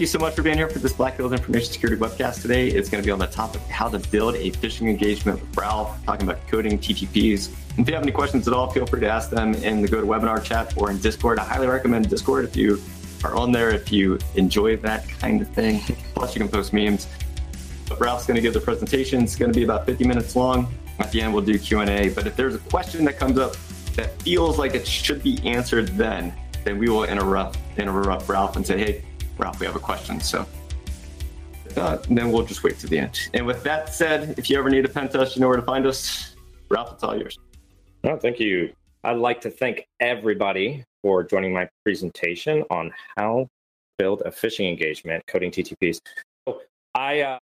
thank you so much for being here for this Black Hills Information Security webcast today. It's going to be on the topic how to build a phishing engagement with Ralph, talking about coding TTPs. If you have any questions at all, feel free to ask them in the GoToWebinar chat or in Discord. I highly recommend Discord if you are on there, if you enjoy that kind of thing. Plus, you can post memes. But Ralph's going to give the presentation. It's going to be about 50 minutes long. At the end, we'll do Q&A. But if there's a question that comes up that feels like it should be answered then, then we will interrupt interrupt Ralph and say, hey, Ralph, we have a question. So if not, then we'll just wait to the end. And with that said, if you ever need a pen test, you know where to find us. Ralph, it's all yours. Oh, thank you. I'd like to thank everybody for joining my presentation on how to build a phishing engagement coding TTPs. So I uh,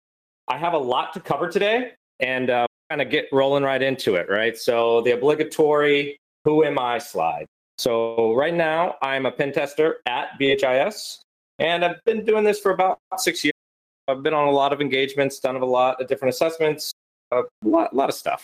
I have a lot to cover today, and uh, kind of get rolling right into it. Right. So the obligatory "Who am I?" slide. So right now, I'm a pen tester at BHIS, and I've been doing this for about six years. I've been on a lot of engagements, done a lot of different assessments, a lot, lot of stuff.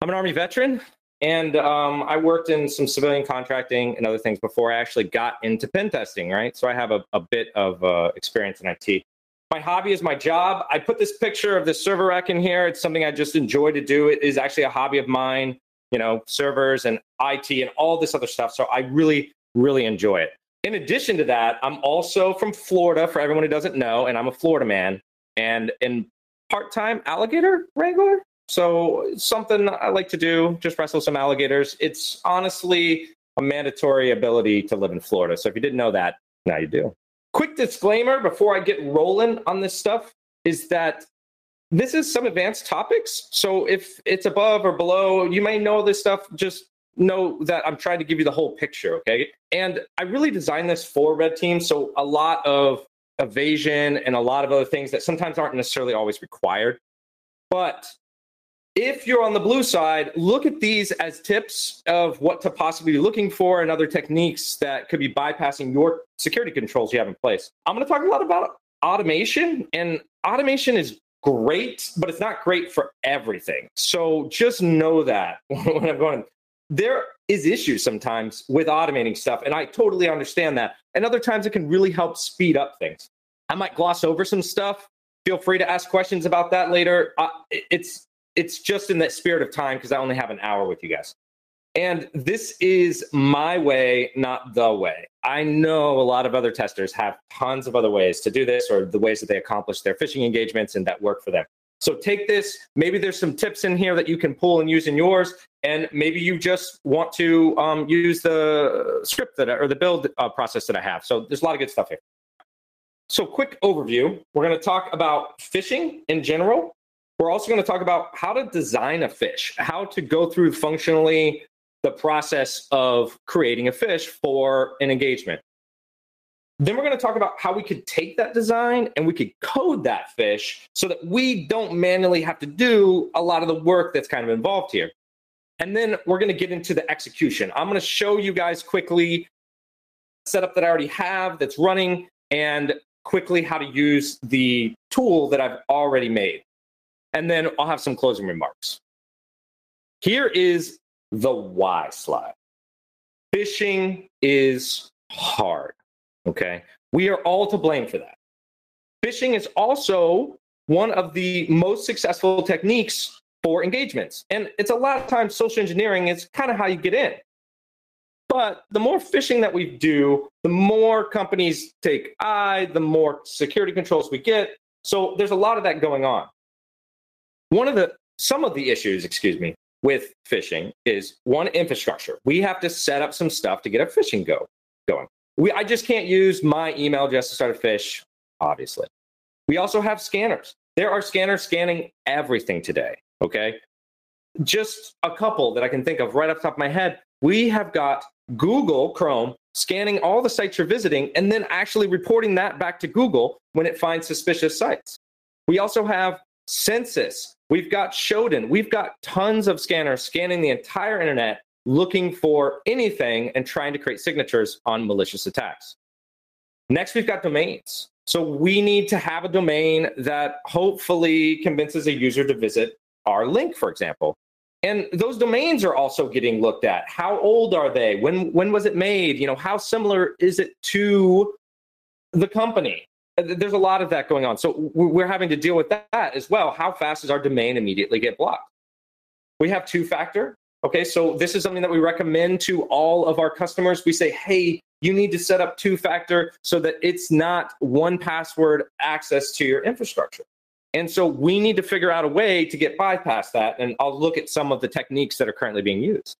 I'm an Army veteran, and um, I worked in some civilian contracting and other things before I actually got into pen testing, right? So I have a, a bit of uh, experience in IT. My hobby is my job. I put this picture of this server rack in here. It's something I just enjoy to do. It is actually a hobby of mine you know, servers and IT and all this other stuff. So I really, really enjoy it. In addition to that, I'm also from Florida for everyone who doesn't know, and I'm a Florida man and in part-time alligator wrangler. So something I like to do, just wrestle some alligators. It's honestly a mandatory ability to live in Florida. So if you didn't know that, now you do. Quick disclaimer before I get rolling on this stuff is that this is some advanced topics. So if it's above or below, you may know this stuff. Just know that I'm trying to give you the whole picture. Okay. And I really designed this for red team. So a lot of evasion and a lot of other things that sometimes aren't necessarily always required. But if you're on the blue side, look at these as tips of what to possibly be looking for and other techniques that could be bypassing your security controls you have in place. I'm going to talk a lot about automation, and automation is great, but it's not great for everything. So just know that when I'm going, there is issues sometimes with automating stuff, and I totally understand that. And other times it can really help speed up things. I might gloss over some stuff. Feel free to ask questions about that later. Uh, it's it's just in that spirit of time because I only have an hour with you guys. And this is my way, not the way. I know a lot of other testers have tons of other ways to do this or the ways that they accomplish their phishing engagements and that work for them. So take this. Maybe there's some tips in here that you can pull and use in yours, and maybe you just want to um, use the script that or the build uh, process that I have. So there's a lot of good stuff here. So quick overview. We're going to talk about fishing in general. We're also going to talk about how to design a fish, how to go through functionally the process of creating a fish for an engagement. Then we're going to talk about how we could take that design and we could code that fish so that we don't manually have to do a lot of the work that's kind of involved here. And then we're going to get into the execution. I'm going to show you guys quickly setup that I already have that's running and quickly how to use the tool that I've already made. And then I'll have some closing remarks. Here is the why slide. Fishing is hard. Okay. We are all to blame for that. Phishing is also one of the most successful techniques for engagements. And it's a lot of times social engineering is kind of how you get in. But the more phishing that we do, the more companies take I, the more security controls we get. So there's a lot of that going on. One of the some of the issues, excuse me, with phishing is one infrastructure. We have to set up some stuff to get a phishing go going. We, I just can't use my email address to start a fish, obviously. We also have scanners. There are scanners scanning everything today. Okay. Just a couple that I can think of right off the top of my head. We have got Google Chrome scanning all the sites you're visiting and then actually reporting that back to Google when it finds suspicious sites. We also have Census. We've got Shodan. We've got tons of scanners scanning the entire internet looking for anything and trying to create signatures on malicious attacks. Next, we've got domains. So we need to have a domain that hopefully convinces a user to visit our link, for example. And those domains are also getting looked at. How old are they? When when was it made? You know, how similar is it to the company? Uh, there's a lot of that going on. So we're having to deal with that as well. How fast does our domain immediately get blocked? We have two factor. Okay, so this is something that we recommend to all of our customers. We say, hey, you need to set up two factor so that it's not one password access to your infrastructure. And so we need to figure out a way to get bypass that. And I'll look at some of the techniques that are currently being used.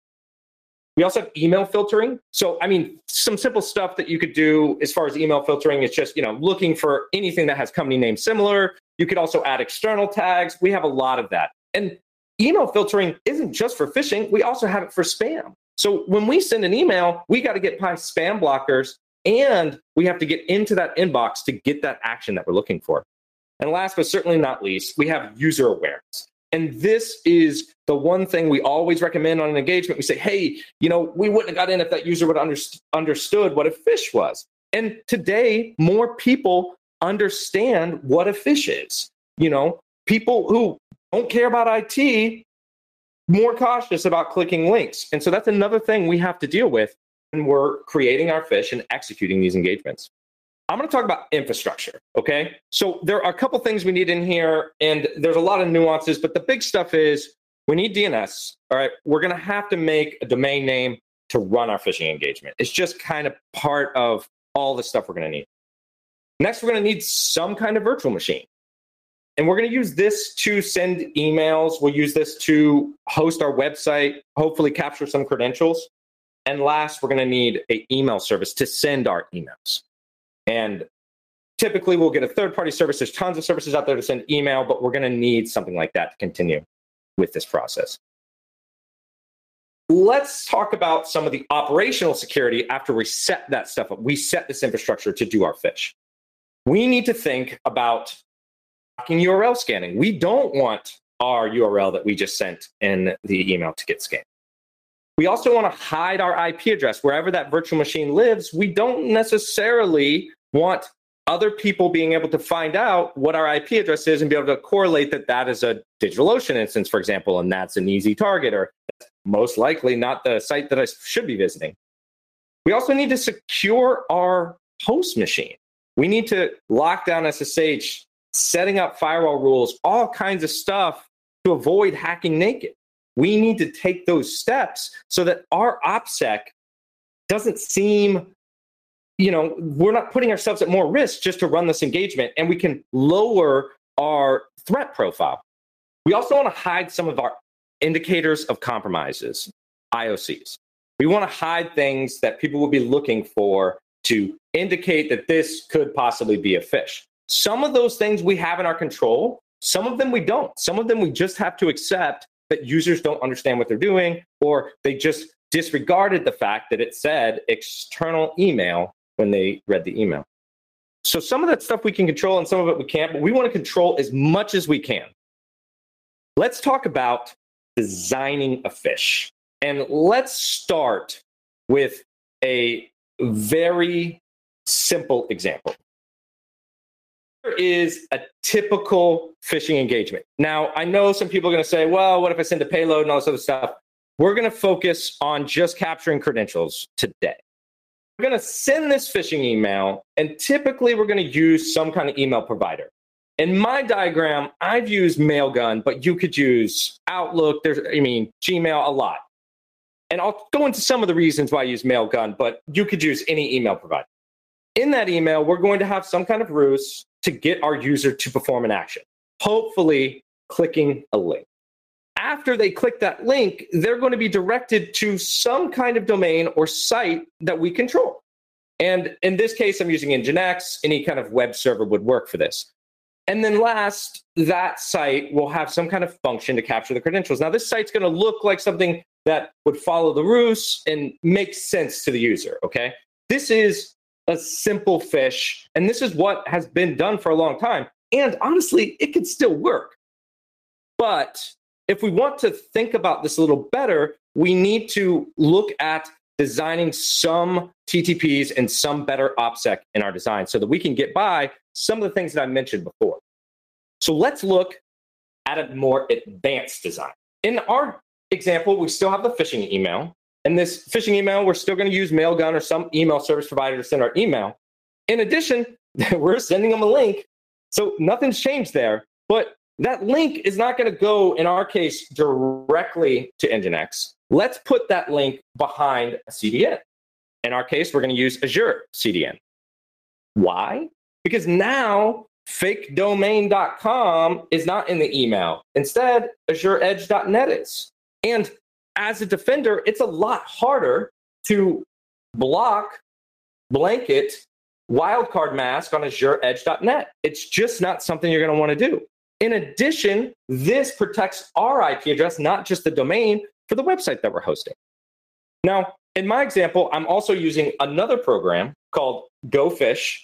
We also have email filtering. So, I mean, some simple stuff that you could do as far as email filtering is just, you know, looking for anything that has company name similar. You could also add external tags. We have a lot of that. And email filtering isn't just for phishing, we also have it for spam. So when we send an email, we got to get past spam blockers and we have to get into that inbox to get that action that we're looking for. And last but certainly not least, we have user awareness. And this is the one thing we always recommend on an engagement. We say, hey, you know, we wouldn't have got in if that user would have understood what a fish was. And today, more people understand what a fish is. You know, people who don't care about IT, more cautious about clicking links. And so that's another thing we have to deal with when we're creating our fish and executing these engagements. I'm going to talk about infrastructure. Okay. So there are a couple things we need in here, and there's a lot of nuances, but the big stuff is we need DNS. All right. We're going to have to make a domain name to run our phishing engagement. It's just kind of part of all the stuff we're going to need. Next, we're going to need some kind of virtual machine. And we're going to use this to send emails. We'll use this to host our website, hopefully capture some credentials. And last, we're going to need an email service to send our emails. And typically we'll get a third party service. There's tons of services out there to send email, but we're going to need something like that to continue with this process. Let's talk about some of the operational security after we set that stuff up. We set this infrastructure to do our fish. We need to think about URL scanning. We don't want our URL that we just sent in the email to get scanned. We also want to hide our IP address wherever that virtual machine lives. We don't necessarily want other people being able to find out what our IP address is and be able to correlate that that is a DigitalOcean instance, for example, and that's an easy target or most likely not the site that I should be visiting. We also need to secure our host machine. We need to lock down SSH, setting up firewall rules, all kinds of stuff to avoid hacking naked. We need to take those steps so that our OPSEC doesn't seem you know, we're not putting ourselves at more risk just to run this engagement and we can lower our threat profile. We also want to hide some of our indicators of compromises, IOCs. We want to hide things that people will be looking for to indicate that this could possibly be a phish. Some of those things we have in our control, some of them we don't. Some of them we just have to accept that users don't understand what they're doing or they just disregarded the fact that it said external email when they read the email. So some of that stuff we can control and some of it we can't, but we want to control as much as we can. Let's talk about designing a fish. And let's start with a very simple example. Is a typical phishing engagement. Now, I know some people are going to say, well, what if I send a payload and all this other stuff? We're going to focus on just capturing credentials today we're going to send this phishing email, and typically we're going to use some kind of email provider. In my diagram, I've used Mailgun, but you could use Outlook. There's, I mean, Gmail a lot. And I'll go into some of the reasons why I use Mailgun, but you could use any email provider. In that email, we're going to have some kind of ruse to get our user to perform an action, hopefully clicking a link after they click that link, they're going to be directed to some kind of domain or site that we control. And in this case, I'm using Nginx. Any kind of web server would work for this. And then last, that site will have some kind of function to capture the credentials. Now, this site's going to look like something that would follow the rules and make sense to the user. Okay. This is a simple fish. and this is what has been done for a long time. And honestly, it could still work. But if we want to think about this a little better, we need to look at designing some TTPs and some better OPSEC in our design so that we can get by some of the things that I mentioned before. So let's look at a more advanced design. In our example, we still have the phishing email. And this phishing email, we're still going to use Mailgun or some email service provider to send our email. In addition, we're sending them a link. So nothing's changed there. But that link is not going to go, in our case, directly to Nginx. Let's put that link behind a CDN. In our case, we're going to use Azure CDN. Why? Because now fakedomain.com is not in the email. Instead, azureedge.net is. And as a defender, it's a lot harder to block, blanket, wildcard mask on azureedge.net. It's just not something you're going to want to do. In addition, this protects our IP address, not just the domain for the website that we're hosting. Now, in my example, I'm also using another program called GoFish.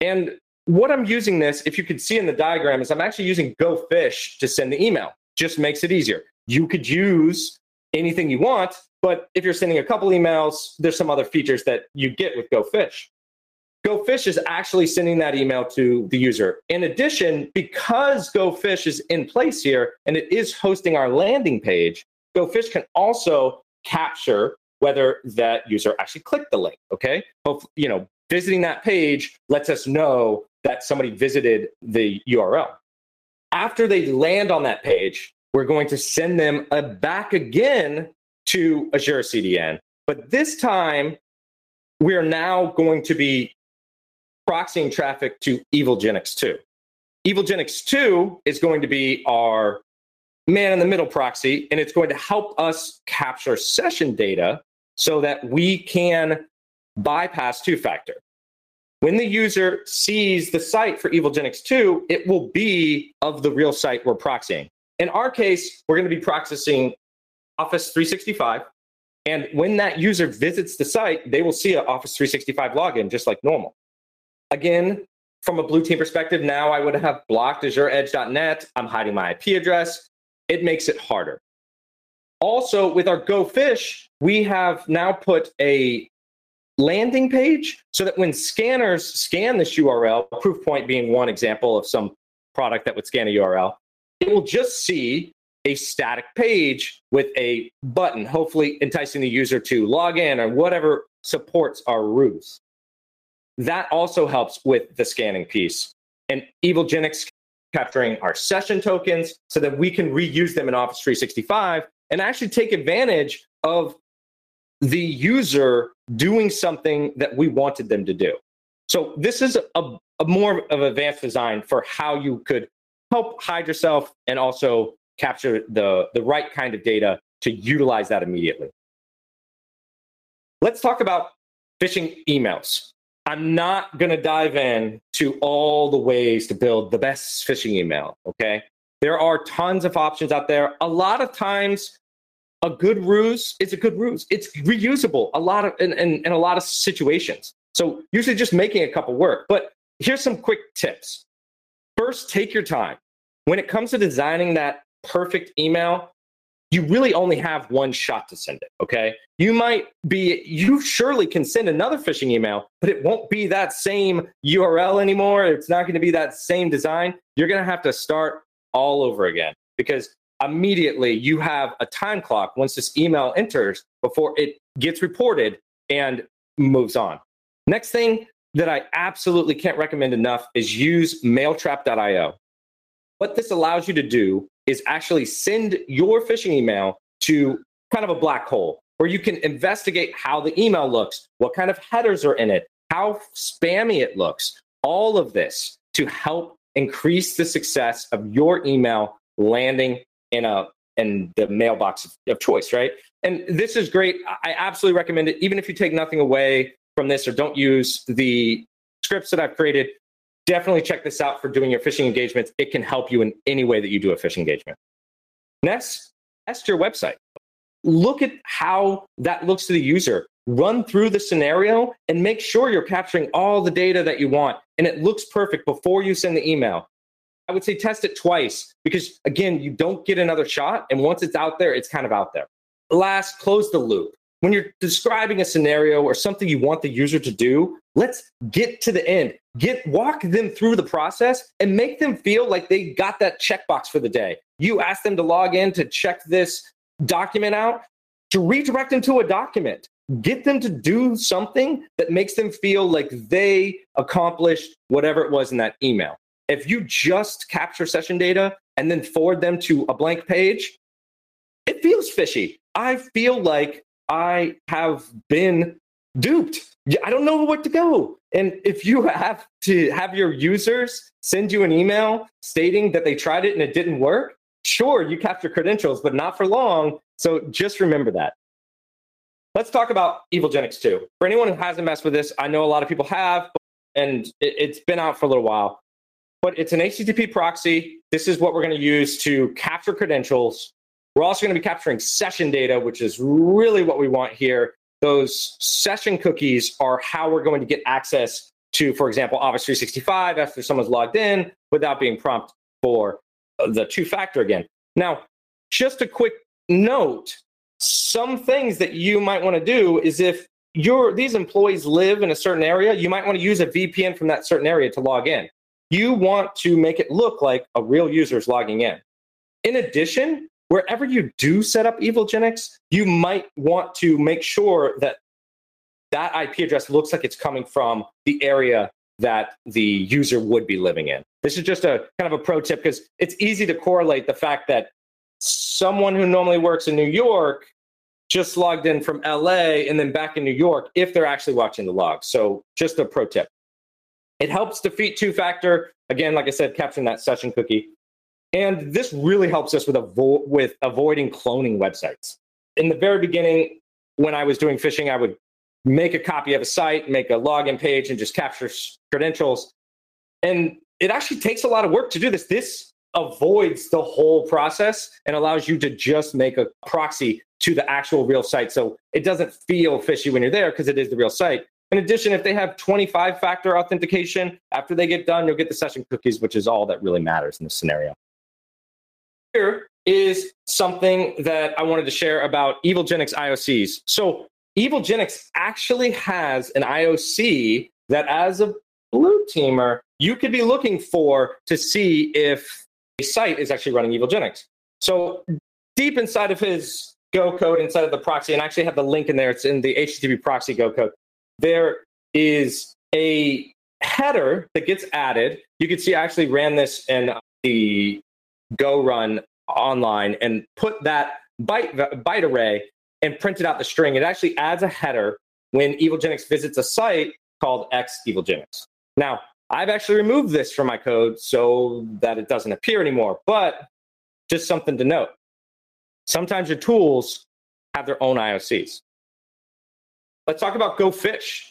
And what I'm using this, if you can see in the diagram, is I'm actually using GoFish to send the email. Just makes it easier. You could use anything you want, but if you're sending a couple emails, there's some other features that you get with GoFish. GoFish is actually sending that email to the user. In addition, because GoFish is in place here and it is hosting our landing page, GoFish can also capture whether that user actually clicked the link. Okay, Hopefully, you know, visiting that page lets us know that somebody visited the URL. After they land on that page, we're going to send them back again to Azure CDN. But this time, we are now going to be proxying traffic to EvilGenix 2. EvilGenix 2 is going to be our man in the middle proxy, and it's going to help us capture session data so that we can bypass two factor. When the user sees the site for EvilGenix 2, it will be of the real site we're proxying. In our case, we're going to be proxying Office 365. And when that user visits the site, they will see an Office 365 login just like normal. Again, from a blue team perspective, now I would have blocked AzureEdge.net. I'm hiding my IP address. It makes it harder. Also, with our Go Fish, we have now put a landing page so that when scanners scan this URL, Proofpoint being one example of some product that would scan a URL, it will just see a static page with a button, hopefully enticing the user to log in or whatever supports our ruse. That also helps with the scanning piece. And EvilGenix capturing our session tokens so that we can reuse them in Office 365 and actually take advantage of the user doing something that we wanted them to do. So this is a, a more of advanced design for how you could help hide yourself and also capture the, the right kind of data to utilize that immediately. Let's talk about phishing emails. I'm not going to dive in to all the ways to build the best phishing email, okay? There are tons of options out there. A lot of times a good ruse is a good ruse. It's reusable a lot of in, in, in a lot of situations. So usually just making a couple work. But here's some quick tips. First, take your time. When it comes to designing that perfect email, you really only have one shot to send it. Okay. You might be, you surely can send another phishing email, but it won't be that same URL anymore. It's not going to be that same design. You're going to have to start all over again because immediately you have a time clock once this email enters before it gets reported and moves on. Next thing that I absolutely can't recommend enough is use mailtrap.io. What this allows you to do is actually send your phishing email to kind of a black hole where you can investigate how the email looks, what kind of headers are in it, how spammy it looks, all of this to help increase the success of your email landing in a in the mailbox of choice, right? And this is great. I absolutely recommend it. Even if you take nothing away from this or don't use the scripts that I've created, definitely check this out for doing your phishing engagements. It can help you in any way that you do a phishing engagement. Next, test your website. Look at how that looks to the user. Run through the scenario and make sure you're capturing all the data that you want and it looks perfect before you send the email. I would say test it twice because, again, you don't get another shot. And once it's out there, it's kind of out there. Last, close the loop. When you're describing a scenario or something you want the user to do, let's get to the end. Get walk them through the process and make them feel like they got that checkbox for the day. You ask them to log in to check this document out, to redirect them to a document. get them to do something that makes them feel like they accomplished whatever it was in that email. If you just capture session data and then forward them to a blank page, it feels fishy. I feel like I have been duped. I don't know where to go. And if you have to have your users send you an email stating that they tried it and it didn't work, sure, you capture credentials, but not for long. So just remember that. Let's talk about Evilgenix 2. For anyone who hasn't messed with this, I know a lot of people have, and it's been out for a little while. But it's an HTTP proxy. This is what we're going to use to capture credentials. We're also going to be capturing session data, which is really what we want here. Those session cookies are how we're going to get access to, for example, Office 365 after someone's logged in without being prompted for the two factor again. Now, just a quick note some things that you might want to do is if your these employees live in a certain area, you might want to use a VPN from that certain area to log in. You want to make it look like a real user is logging in. In addition, wherever you do set up Evilgenix, you might want to make sure that that IP address looks like it's coming from the area that the user would be living in. This is just a kind of a pro tip because it's easy to correlate the fact that someone who normally works in New York just logged in from LA and then back in New York if they're actually watching the log. So just a pro tip. It helps defeat two factor. Again, like I said, capturing that session cookie. And this really helps us with, avo- with avoiding cloning websites. In the very beginning, when I was doing phishing, I would make a copy of a site, make a login page, and just capture credentials. And it actually takes a lot of work to do this. This avoids the whole process and allows you to just make a proxy to the actual real site. So it doesn't feel fishy when you're there because it is the real site. In addition, if they have 25 factor authentication, after they get done, you'll get the session cookies, which is all that really matters in this scenario. Here is something that I wanted to share about Evilgenix IOCs. So Evilgenix actually has an IOC that as a blue teamer, you could be looking for to see if a site is actually running Evilgenix. So deep inside of his Go code inside of the proxy, and I actually have the link in there. It's in the HTTP proxy Go code. There is a header that gets added. You can see I actually ran this in the Go run online and put that byte, byte array and printed out the string. It actually adds a header when Evilgenix visits a site called X Evilgenix. Now, I've actually removed this from my code so that it doesn't appear anymore, but just something to note. Sometimes your tools have their own IOCs. Let's talk about GoFish.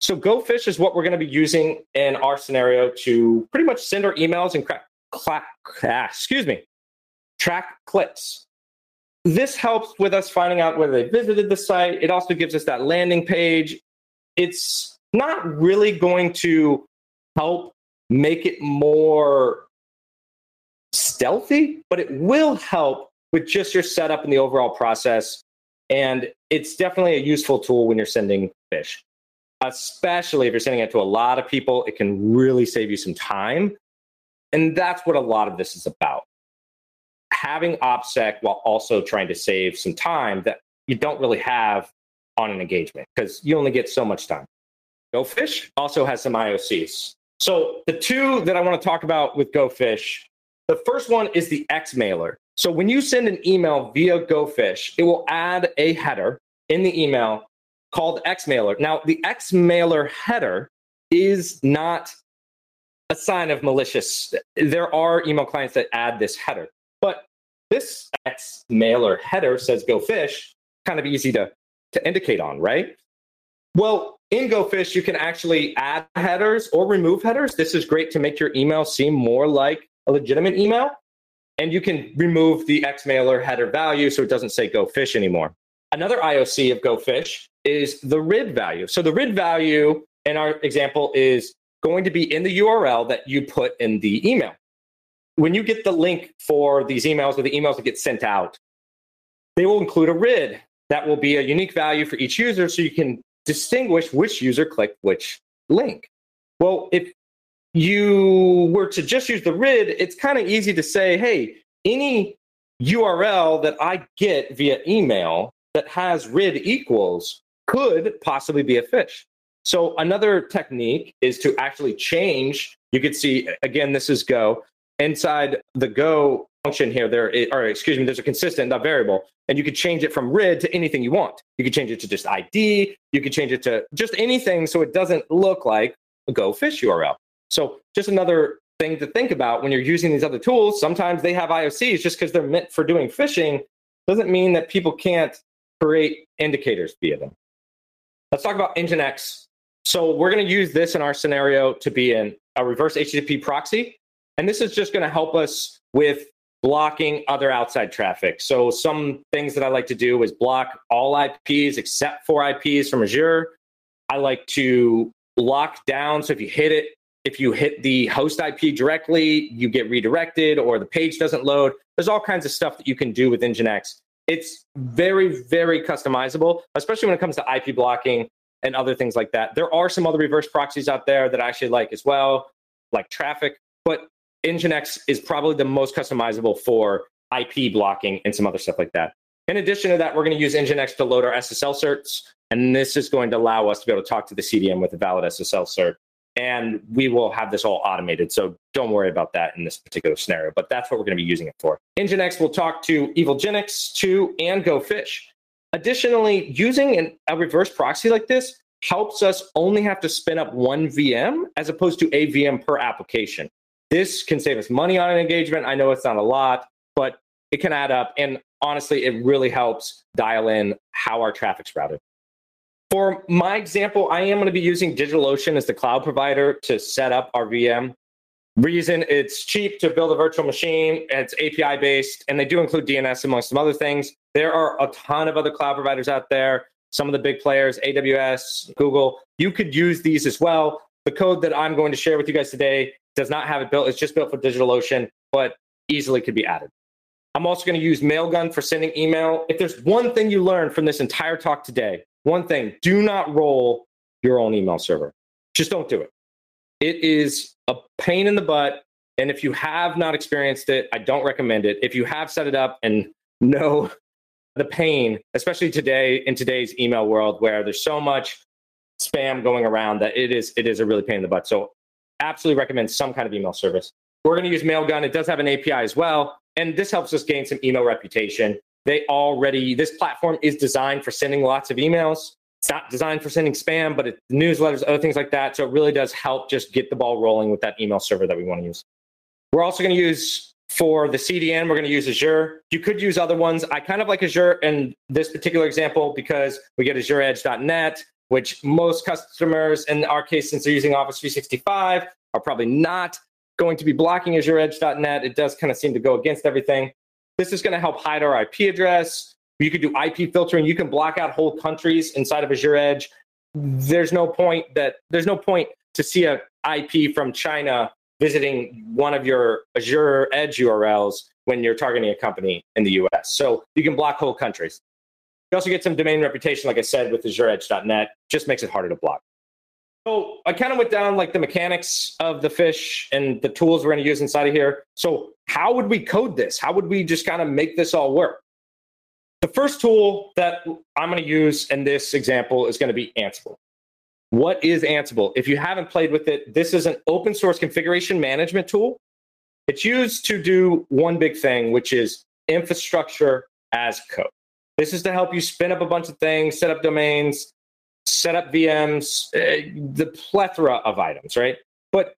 So GoFish is what we're going to be using in our scenario to pretty much send our emails and crack, clack, ah, excuse me, track clicks. This helps with us finding out whether they visited the site. It also gives us that landing page. It's not really going to help make it more stealthy, but it will help with just your setup and the overall process. And it's definitely a useful tool when you're sending fish, especially if you're sending it to a lot of people. It can really save you some time. And that's what a lot of this is about. Having OPSEC while also trying to save some time that you don't really have on an engagement because you only get so much time. GoFish also has some IOCs. So the two that I want to talk about with GoFish, the first one is the X mailer. So when you send an email via GoFish, it will add a header in the email called Xmailer. Now, the Xmailer header is not a sign of malicious. There are email clients that add this header, but this X mailer header says "Go Fish." kind of easy to, to indicate on, right? Well, in GoFish, you can actually add headers or remove headers. This is great to make your email seem more like a legitimate email and you can remove the Xmailer header value so it doesn't say go fish anymore. Another IOC of go fish is the RID value. So the RID value in our example is going to be in the URL that you put in the email. When you get the link for these emails or the emails that get sent out, they will include a RID that will be a unique value for each user so you can distinguish which user clicked which link. Well, if you were to just use the RID, it's kind of easy to say, hey, any URL that I get via email that has RID equals could possibly be a phish. So another technique is to actually change. You could see again, this is Go. Inside the Go function here, there, is, or excuse me, there's a consistent, not variable, and you could change it from RID to anything you want. You could change it to just ID. You could change it to just anything, so it doesn't look like a Go fish URL. So just another thing to think about when you're using these other tools. Sometimes they have IOCs just because they're meant for doing phishing doesn't mean that people can't create indicators via them. Let's talk about Nginx. So we're going to use this in our scenario to be in a reverse HTTP proxy. And this is just going to help us with blocking other outside traffic. So some things that I like to do is block all IPs except for IPs from Azure. I like to lock down. So if you hit it, if you hit the host IP directly, you get redirected or the page doesn't load. There's all kinds of stuff that you can do with Nginx. It's very, very customizable, especially when it comes to IP blocking and other things like that. There are some other reverse proxies out there that I actually like as well, like traffic, but Nginx is probably the most customizable for IP blocking and some other stuff like that. In addition to that, we're going to use Nginx to load our SSL certs. And this is going to allow us to be able to talk to the CDN with a valid SSL cert and we will have this all automated. So don't worry about that in this particular scenario, but that's what we're going to be using it for. Nginx will talk to EvilGenix, to, and GoPhish. Additionally, using an, a reverse proxy like this helps us only have to spin up one VM as opposed to a VM per application. This can save us money on an engagement. I know it's not a lot, but it can add up. And honestly, it really helps dial in how our traffic's routed. For my example, I am going to be using DigitalOcean as the cloud provider to set up our VM. Reason it's cheap to build a virtual machine, it's API based, and they do include DNS among some other things. There are a ton of other cloud providers out there, some of the big players, AWS, Google. You could use these as well. The code that I'm going to share with you guys today does not have it built, it's just built for DigitalOcean, but easily could be added. I'm also going to use Mailgun for sending email. If there's one thing you learned from this entire talk today, one thing do not roll your own email server. Just don't do it. It is a pain in the butt. And if you have not experienced it, I don't recommend it. If you have set it up and know the pain, especially today in today's email world where there's so much spam going around that it is it is a really pain in the butt. So absolutely recommend some kind of email service. We're going to use Mailgun. It does have an API as well. And this helps us gain some email reputation they already this platform is designed for sending lots of emails it's not designed for sending spam but it's newsletters other things like that. So it really does help just get the ball rolling with that email server that we want to use. We're also going to use for the cdn we're going to use azure. You could use other ones. I kind of like azure in this particular example because we get Azure azureedge.net which most customers in our case since they're using office 365 are probably not going to be blocking Azure azureedge.net it does kind of seem to go against everything. This is going to help hide our IP address. You could do IP filtering. You can block out whole countries inside of Azure Edge. There's no point that there's no point to see a IP from China visiting one of your Azure Edge URLs when you're targeting a company in the US. So you can block whole countries. You also get some domain reputation, like I said, with AzureEdge.net. Just makes it harder to block. So I kind of went down like the mechanics of the fish and the tools we're going to use inside of here. So how would we code this? How would we just kind of make this all work? The first tool that I'm going to use in this example is going to be Ansible. What is Ansible? If you haven't played with it, this is an open source configuration management tool. It's used to do one big thing, which is infrastructure as code. This is to help you spin up a bunch of things, set up domains, set up VMs, uh, the plethora of items, right? But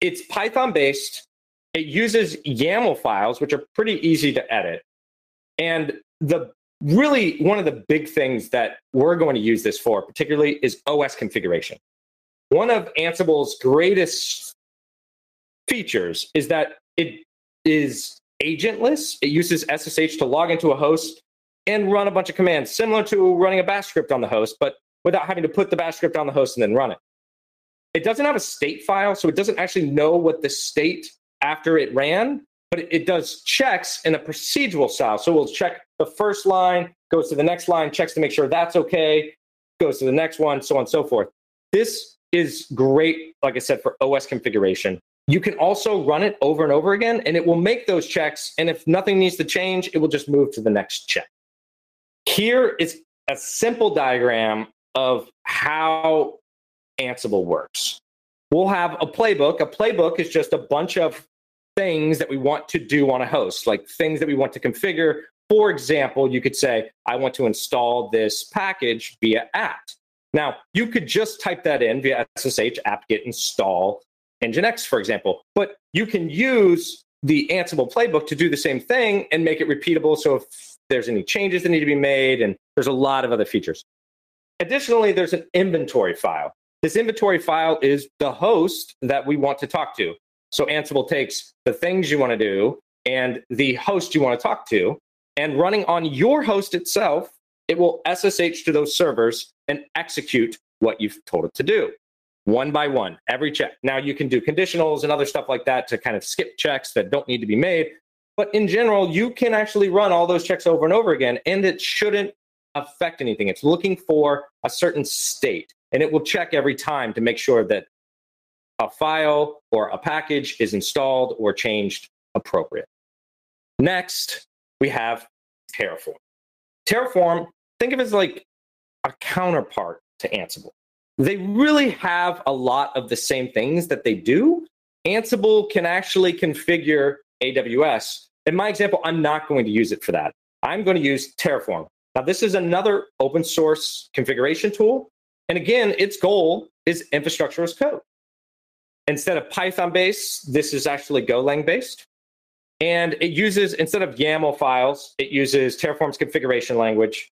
it's Python based. It uses YAML files, which are pretty easy to edit. And the really one of the big things that we're going to use this for, particularly, is OS configuration. One of Ansible's greatest features is that it is agentless. It uses SSH to log into a host and run a bunch of commands, similar to running a bash script on the host, but without having to put the bash script on the host and then run it. It doesn't have a state file, so it doesn't actually know what the state after it ran, but it, does checks in a procedural style. So we'll check the first line, goes to the next line, checks to make sure that's okay, goes to the next one, so on and so forth. This is great, like I said, for OS configuration. You can also run it over and over again, and it will make those checks. And if nothing needs to change, it will just move to the next check. Here is a simple diagram of how Ansible works. We'll have a playbook. A playbook is just a bunch of things that we want to do on a host, like things that we want to configure. For example, you could say, I want to install this package via apt. Now, you could just type that in via SSH apt-get install Nginx, for example, but you can use the Ansible playbook to do the same thing and make it repeatable. So if there's any changes that need to be made, and there's a lot of other features. Additionally, there's an inventory file. This inventory file is the host that we want to talk to. So Ansible takes the things you want to do and the host you want to talk to, and running on your host itself, it will SSH to those servers and execute what you've told it to do one by one, every check. Now you can do conditionals and other stuff like that to kind of skip checks that don't need to be made. But in general, you can actually run all those checks over and over again, and it shouldn't affect anything. It's looking for a certain state, and it will check every time to make sure that a file or a package is installed or changed appropriate. Next, we have Terraform. Terraform, think of it as like a counterpart to Ansible. They really have a lot of the same things that they do. Ansible can actually configure AWS. In my example, I'm not going to use it for that. I'm going to use Terraform. Now, this is another open source configuration tool. And again, its goal is infrastructure as code. Instead of Python based, this is actually Golang based. And it uses, instead of YAML files, it uses Terraform's configuration language.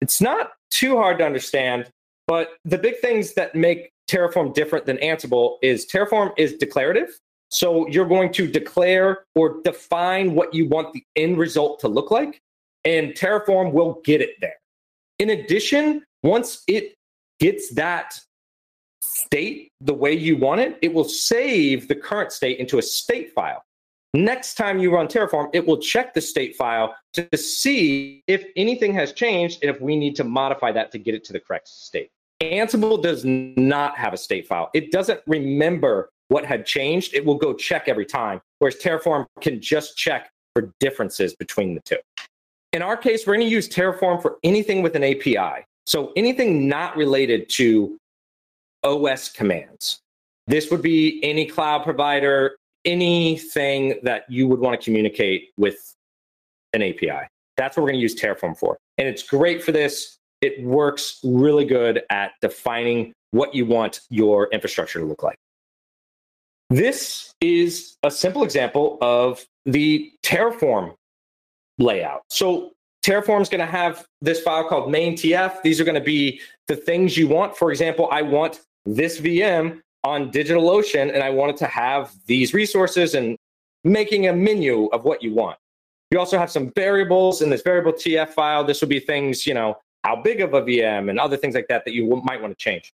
It's not too hard to understand, but the big things that make Terraform different than Ansible is Terraform is declarative. So you're going to declare or define what you want the end result to look like, and Terraform will get it there. In addition, once it gets that state the way you want it, it will save the current state into a state file. Next time you run Terraform, it will check the state file to see if anything has changed and if we need to modify that to get it to the correct state. Ansible does not have a state file. It doesn't remember what had changed. It will go check every time, whereas Terraform can just check for differences between the two. In our case, we're going to use Terraform for anything with an API. So anything not related to OS commands. This would be any cloud provider, anything that you would want to communicate with an API. That's what we're going to use Terraform for. And it's great for this. It works really good at defining what you want your infrastructure to look like. This is a simple example of the Terraform layout. So Terraform is going to have this file called main.tf. These are going to be the things you want. For example, I want this VM on DigitalOcean and I wanted to have these resources and making a menu of what you want. You also have some variables in this variable TF file. This will be things, you know, how big of a VM and other things like that that you might want to change.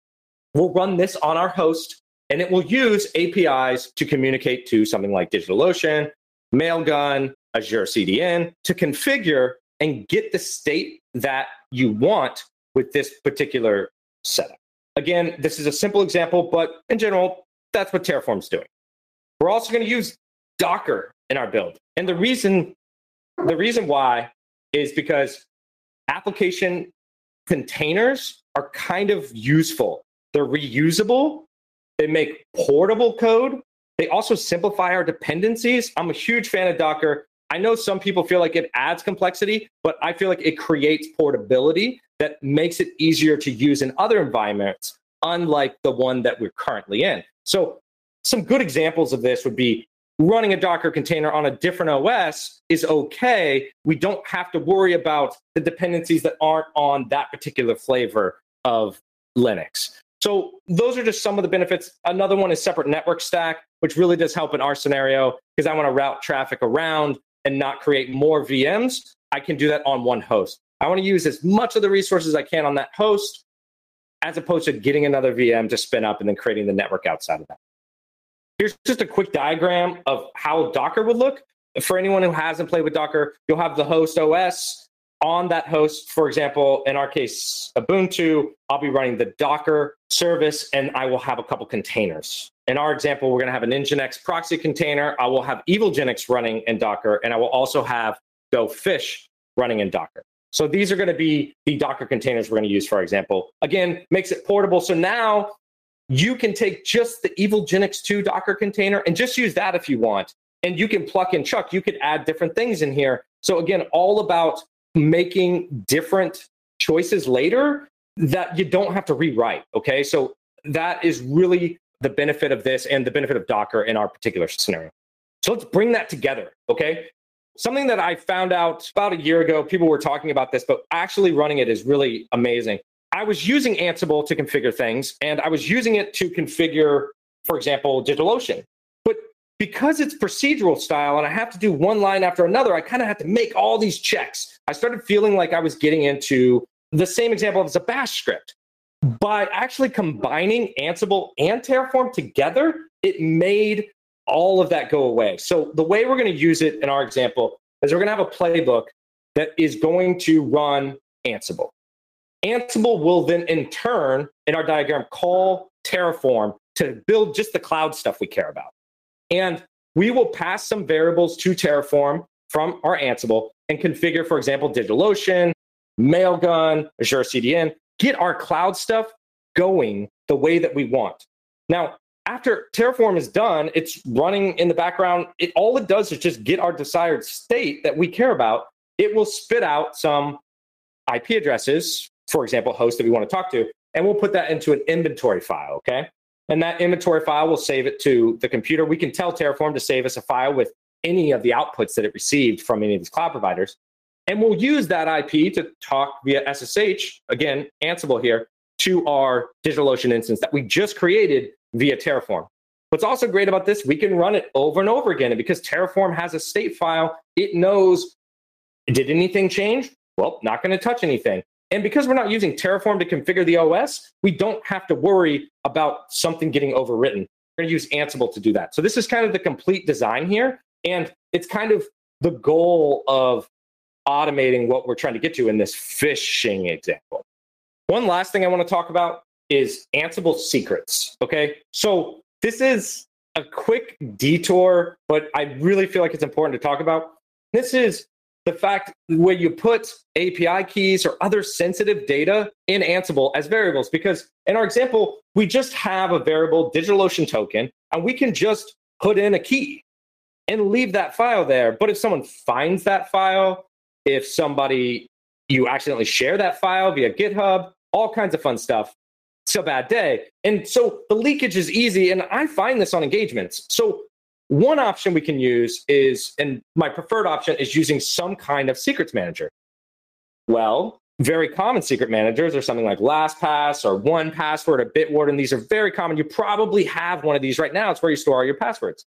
We'll run this on our host and it will use APIs to communicate to something like DigitalOcean, Mailgun, Azure CDN to configure and get the state that you want with this particular setup. Again, this is a simple example, but in general, that's what Terraform's doing. We're also going to use Docker in our build. And the reason the reason why is because application containers are kind of useful. They're reusable, they make portable code, they also simplify our dependencies. I'm a huge fan of Docker. I know some people feel like it adds complexity, but I feel like it creates portability that makes it easier to use in other environments, unlike the one that we're currently in. So, some good examples of this would be running a Docker container on a different OS is okay. We don't have to worry about the dependencies that aren't on that particular flavor of Linux. So those are just some of the benefits. Another one is separate network stack, which really does help in our scenario because I want to route traffic around and not create more VMs. I can do that on one host. I want to use as much of the resources I can on that host as opposed to getting another VM to spin up and then creating the network outside of that. Here's just a quick diagram of how Docker would look. For anyone who hasn't played with Docker, you'll have the host OS. On that host, for example, in our case, Ubuntu, I'll be running the Docker service and I will have a couple containers. In our example, we're going to have an Nginx proxy container. I will have EvilGenix running in Docker, and I will also have Go Fish running in Docker. So these are going to be the Docker containers we're going to use, for example. Again, makes it portable. So now you can take just the Evil-Genix 2 Docker container and just use that if you want. And you can pluck and chuck. You could add different things in here. So again, all about making different choices later that you don't have to rewrite. Okay. So that is really the benefit of this and the benefit of Docker in our particular scenario. So let's bring that together. Okay. Something that I found out about a year ago, people were talking about this, but actually running it is really amazing. I was using Ansible to configure things, and I was using it to configure, for example, DigitalOcean. But because it's procedural style and I have to do one line after another, I kind of had to make all these checks. I started feeling like I was getting into the same example as a bash script. By actually combining Ansible and Terraform together, it made all of that go away. So the way we're going to use it in our example is we're going to have a playbook that is going to run Ansible. Ansible will then in turn in our diagram call Terraform to build just the cloud stuff we care about. And we will pass some variables to Terraform from our Ansible and configure, for example, DigitalOcean, Mailgun, Azure CDN, get our cloud stuff going the way that we want. Now, after Terraform is done, it's running in the background. It, all it does is just get our desired state that we care about. It will spit out some IP addresses, for example, hosts that we want to talk to, and we'll put that into an inventory file. Okay. And that inventory file will save it to the computer. We can tell Terraform to save us a file with any of the outputs that it received from any of these cloud providers. And we'll use that IP to talk via SSH, again, Ansible here, to our DigitalOcean instance that we just created via Terraform. What's also great about this, we can run it over and over again. And because Terraform has a state file, it knows did anything change? Well, not going to touch anything. And because we're not using Terraform to configure the OS, we don't have to worry about something getting overwritten. We're going to use Ansible to do that. So this is kind of the complete design here. And it's kind of the goal of automating what we're trying to get to in this phishing example. One last thing I want to talk about is Ansible secrets. Okay. So this is a quick detour, but I really feel like it's important to talk about. This is the fact where you put API keys or other sensitive data in Ansible as variables. Because in our example, we just have a variable DigitalOcean token, and we can just put in a key and leave that file there. But if someone finds that file, if somebody you accidentally share that file via GitHub, all kinds of fun stuff, it's a bad day. And so the leakage is easy. And I find this on engagements. So one option we can use is, and my preferred option is using some kind of secrets manager. Well, very common secret managers are something like LastPass or 1Password or Bitwarden. These are very common. You probably have one of these right now. It's where you store all your passwords.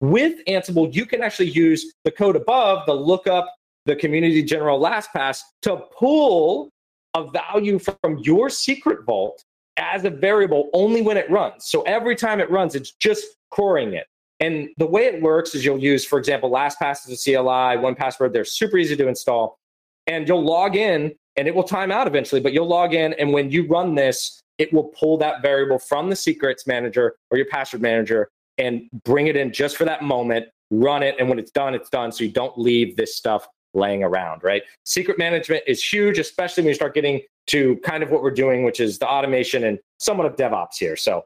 With Ansible, you can actually use the code above, the lookup, the community general LastPass to pull a value from your secret vault as a variable only when it runs. So every time it runs, it's just coring it. And the way it works is you'll use, for example, LastPass as a CLI, 1Password. They're super easy to install. And you'll log in and it will time out eventually, but you'll log in. And when you run this, it will pull that variable from the secrets manager or your password manager and bring it in just for that moment, run it. And when it's done, it's done. So you don't leave this stuff laying around, right? Secret management is huge, especially when you start getting to kind of what we're doing, which is the automation and somewhat of DevOps here. So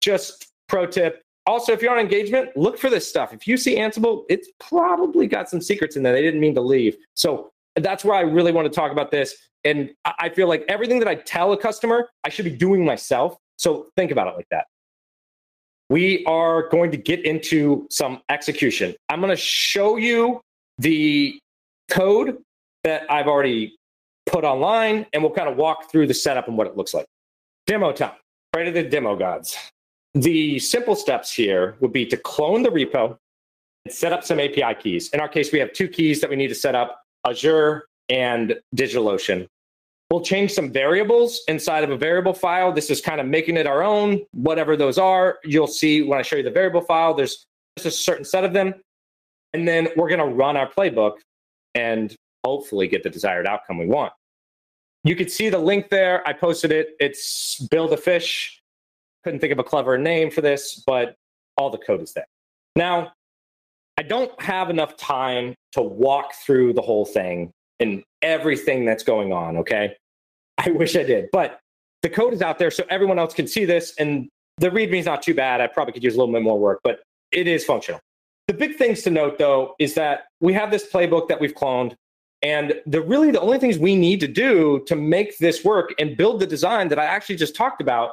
just pro tip. Also, if you're on engagement, look for this stuff. If you see Ansible, it's probably got some secrets in there. They didn't mean to leave. So that's where I really want to talk about this. And I feel like everything that I tell a customer, I should be doing myself. So think about it like that. We are going to get into some execution. I'm going to show you the code that I've already put online, and we'll kind of walk through the setup and what it looks like. Demo time. Pray to the demo gods. The simple steps here would be to clone the repo and set up some API keys. In our case, we have two keys that we need to set up Azure and DigitalOcean. We'll change some variables inside of a variable file. This is kind of making it our own, whatever those are. You'll see when I show you the variable file, there's just a certain set of them. And then we're going to run our playbook and hopefully get the desired outcome we want. You can see the link there. I posted it. It's Build a Fish. Couldn't think of a clever name for this, but all the code is there. Now, I don't have enough time to walk through the whole thing and everything that's going on. Okay. I wish I did, but the code is out there so everyone else can see this. And the README is not too bad. I probably could use a little bit more work, but it is functional. The big things to note though is that we have this playbook that we've cloned. And the really the only things we need to do to make this work and build the design that I actually just talked about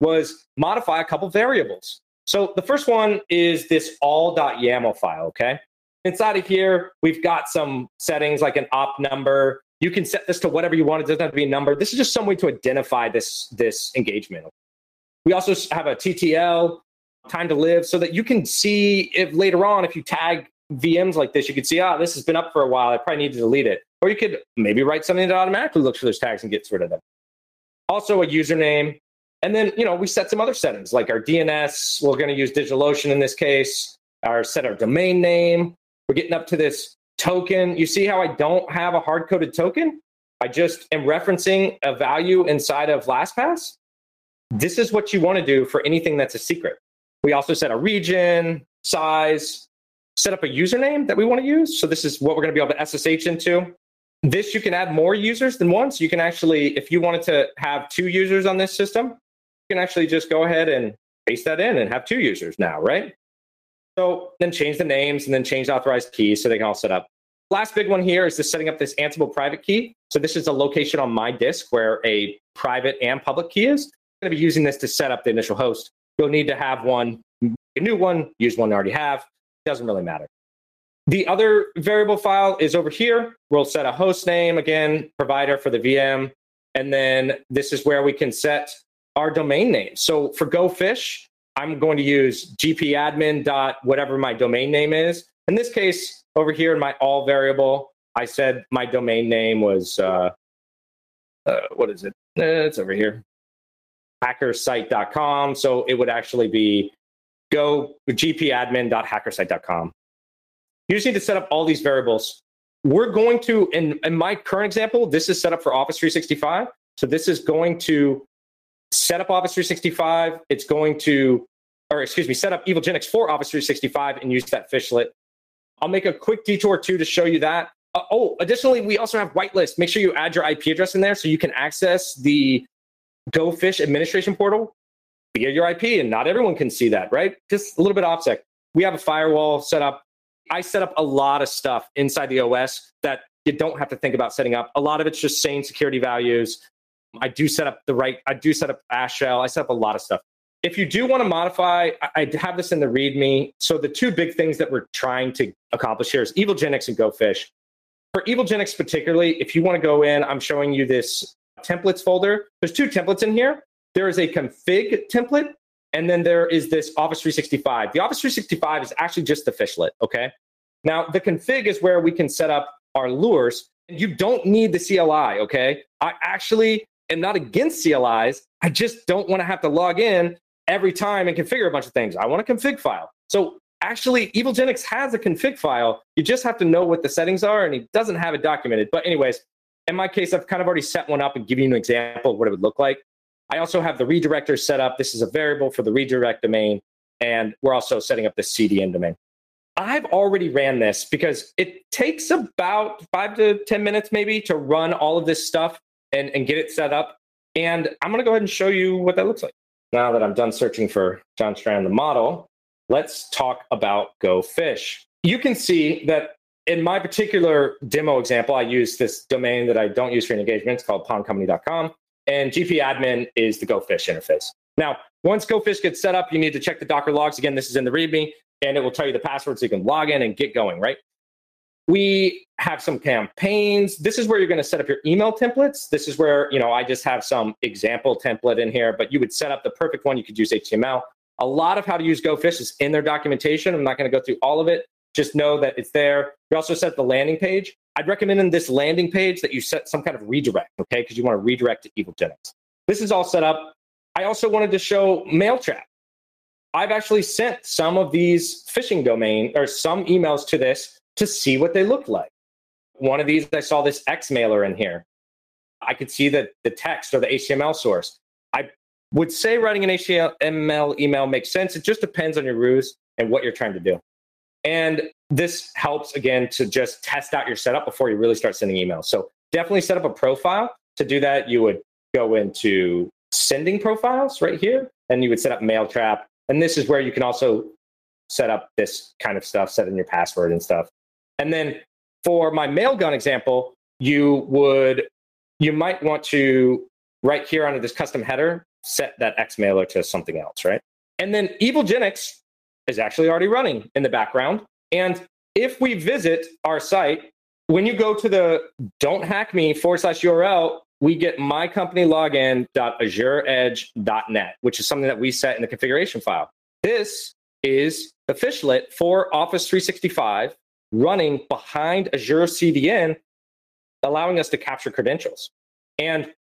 was modify a couple variables. So the first one is this all.yaml file, okay? Inside of here, we've got some settings like an op number. You can set this to whatever you want. It doesn't have to be a number. This is just some way to identify this, this engagement. We also have a TTL, time to live, so that you can see if later on, if you tag VMs like this, you could see, ah, oh, this has been up for a while. I probably need to delete it. Or you could maybe write something that automatically looks for those tags and gets rid of them. Also, a username, and then, you know, we set some other settings like our DNS. We're going to use DigitalOcean in this case. Our set our domain name. We're getting up to this token. You see how I don't have a hard coded token? I just am referencing a value inside of LastPass. This is what you want to do for anything that's a secret. We also set a region, size, set up a username that we want to use. So this is what we're going to be able to SSH into. This you can add more users than once. You can actually, if you wanted to have two users on this system, you can actually just go ahead and paste that in and have two users now, right? So then change the names and then change authorized keys so they can all set up. Last big one here is just setting up this Ansible private key. So this is a location on my disk where a private and public key is. I'm going to be using this to set up the initial host. You'll need to have one, a new one, use one you already have. Doesn't really matter. The other variable file is over here. We'll set a host name, again, provider for the VM. And then this is where we can set our domain name. So for GoFish, I'm going to use gpadmin dot whatever my domain name is. In this case, over here in my all variable, I said my domain name was uh, uh, what is it? Uh, it's over here, hackersite.com. So it would actually be go gpadmin.hackersite.com. You just need to set up all these variables. We're going to, in, in my current example, this is set up for Office 365. So this is going to set up Office 365. It's going to, or excuse me, set up EvilGenix for Office 365 and use that fishlet. I'll make a quick detour too to show you that. Uh, oh, additionally, we also have whitelist. Make sure you add your IP address in there so you can access the GoFish administration portal via your IP, and not everyone can see that, right? Just a little bit OPSEC. We have a firewall set up. I set up a lot of stuff inside the OS that you don't have to think about setting up. A lot of it's just sane security values, I do set up the right, I do set up Bash shell. I set up a lot of stuff. If you do want to modify, I have this in the README. So the two big things that we're trying to accomplish here is Evil EvilGenix and GoFish. For Evil EvilGenix particularly, if you want to go in, I'm showing you this templates folder. There's two templates in here. There is a config template, and then there is this Office 365. The Office 365 is actually just the fishlet, okay? Now, the config is where we can set up our lures. And you don't need the CLI, okay? I actually am not against CLIs. I just don't want to have to log in every time and configure a bunch of things. I want a config file. So actually, EvilGenix has a config file. You just have to know what the settings are, and he doesn't have it documented. But anyways, in my case, I've kind of already set one up and give you an example of what it would look like. I also have the redirector set up. This is a variable for the redirect domain, and we're also setting up the CDN domain. I've already ran this because it takes about five to 10 minutes maybe to run all of this stuff and, and get it set up. And I'm going to go ahead and show you what that looks like. Now that I'm done searching for John Strand, the model, let's talk about Go Fish. You can see that in my particular demo example, I use this domain that I don't use for engagements called pondcompany.com. And gpadmin is the GoFish interface. Now, once GoFish gets set up, you need to check the Docker logs. Again, this is in the README, and it will tell you the password so you can log in and get going, right? we have some campaigns. This is where you're going to set up your email templates. This is where, you know, I just have some example template in here, but you would set up the perfect one. You could use HTML. A lot of how to use GoFish is in their documentation. I'm not going to go through all of it. Just know that it's there. You also set the landing page. I'd recommend in this landing page that you set some kind of redirect, okay? Because you want to redirect to Evil EvilGenix. This is all set up. I also wanted to show Mailtrap. I've actually sent some of these phishing domain or some emails to this to see what they look like. One of these, I saw this X mailer in here. I could see that the text or the HTML source. I would say writing an HTML email makes sense. It just depends on your ruse and what you're trying to do. And this helps again to just test out your setup before you really start sending emails. So definitely set up a profile. To do that, you would go into sending profiles right here, and you would set up Mailtrap. And this is where you can also set up this kind of stuff, set in your password and stuff. And then for my Mailgun example, you would you might want to right here under this custom header set that X mailer to something else, right? And then Evilgenix is actually already running in the background. And if we visit our site, when you go to the don't hack me forward slash URL, we get mycompany.login.azureedge.net, which is something that we set in the configuration file. This is the fishlet for Office 365 running behind Azure CDN, allowing us to capture credentials. And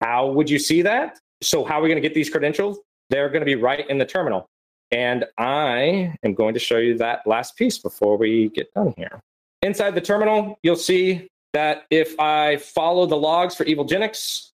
how would you see that? So, how are we going to get these credentials? They're going to be right in the terminal. And I am going to show you that last piece before we get done here. Inside the terminal, you'll see that if I follow the logs for Evilgenix,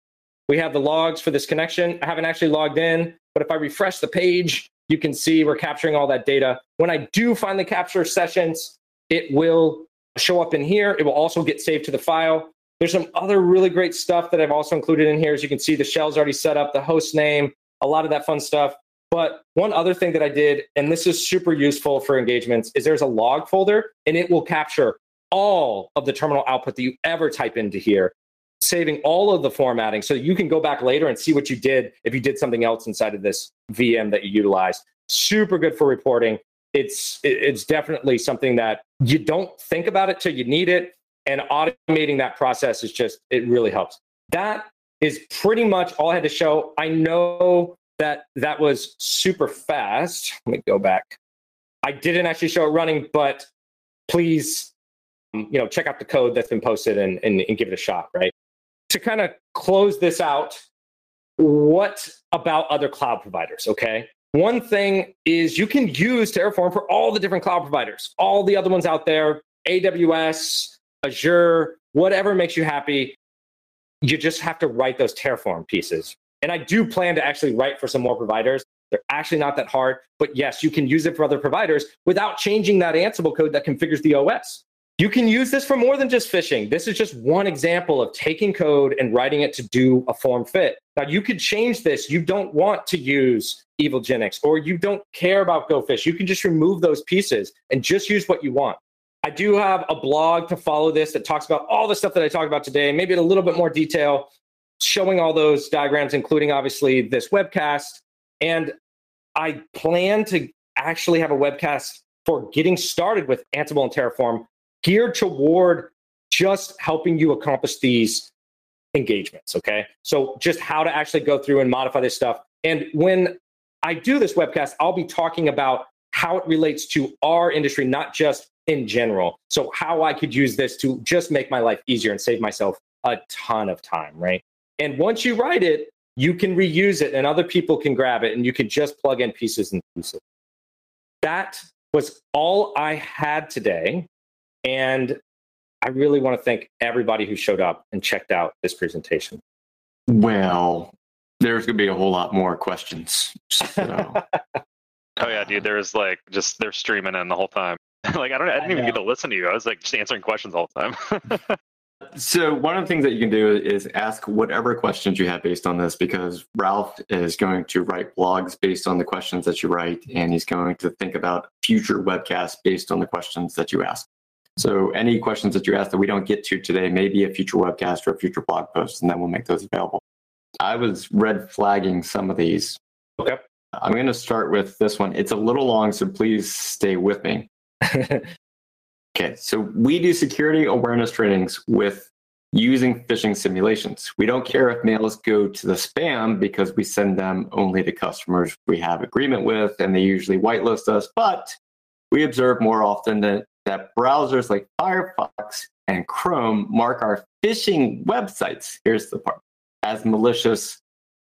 we have the logs for this connection. I haven't actually logged in, but if I refresh the page, you can see we're capturing all that data. When I do finally capture sessions, it will show up in here. It will also get saved to the file. There's some other really great stuff that I've also included in here. As you can see, the shell's already set up, the host name, a lot of that fun stuff. But one other thing that I did, and this is super useful for engagements, is there's a log folder and it will capture all of the terminal output that you ever type into here, saving all of the formatting so you can go back later and see what you did if you did something else inside of this VM that you utilized. Super good for reporting. It's it's definitely something that you don't think about it till you need it and automating that process is just it really helps that is pretty much all i had to show i know that that was super fast let me go back i didn't actually show it running but please um, you know check out the code that's been posted and, and, and give it a shot right to kind of close this out what about other cloud providers okay one thing is you can use terraform for all the different cloud providers all the other ones out there aws Azure, whatever makes you happy. You just have to write those Terraform pieces. And I do plan to actually write for some more providers. They're actually not that hard, but yes, you can use it for other providers without changing that Ansible code that configures the OS. You can use this for more than just phishing. This is just one example of taking code and writing it to do a form fit. Now, you could change this. You don't want to use Evilgenix or you don't care about GoPhish. You can just remove those pieces and just use what you want. I do have a blog to follow this that talks about all the stuff that I talked about today, maybe in a little bit more detail, showing all those diagrams, including obviously this webcast. And I plan to actually have a webcast for getting started with Ansible and Terraform geared toward just helping you accomplish these engagements. Okay. So, just how to actually go through and modify this stuff. And when I do this webcast, I'll be talking about how it relates to our industry, not just in general. So, how I could use this to just make my life easier and save myself a ton of time, right? And once you write it, you can reuse it and other people can grab it and you can just plug in pieces and pieces. That was all I had today. And I really want to thank everybody who showed up and checked out this presentation. Well, there's going to be a whole lot more questions. So. oh yeah, dude. There's like just they're streaming in the whole time. like I don't I didn't I even get to listen to you. I was like just answering questions all the time. so one of the things that you can do is ask whatever questions you have based on this because Ralph is going to write blogs based on the questions that you write and he's going to think about future webcasts based on the questions that you ask. So any questions that you ask that we don't get to today may be a future webcast or a future blog post and then we'll make those available. I was red flagging some of these. Okay. I'm going to start with this one. It's a little long, so please stay with me. okay, so we do security awareness trainings with using phishing simulations. We don't care if mails go to the spam because we send them only to customers we have agreement with and they usually whitelist us, but we observe more often that, that browsers like Firefox and Chrome mark our phishing websites. Here's the part as malicious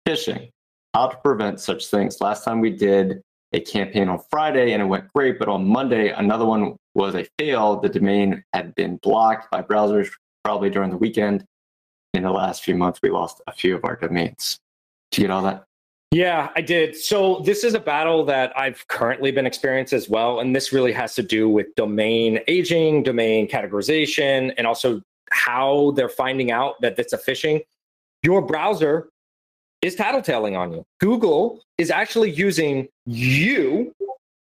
phishing. How to prevent such things. Last time we did a campaign on Friday and it went great, but on Monday, another one was a fail. The domain had been blocked by browsers probably during the weekend. In the last few months, we lost a few of our domains. Did you get all that? Yeah, I did. So this is a battle that I've currently been experiencing as well. And this really has to do with domain aging, domain categorization, and also how they're finding out that it's a phishing. Your browser is tattletaling on you. Google is actually using you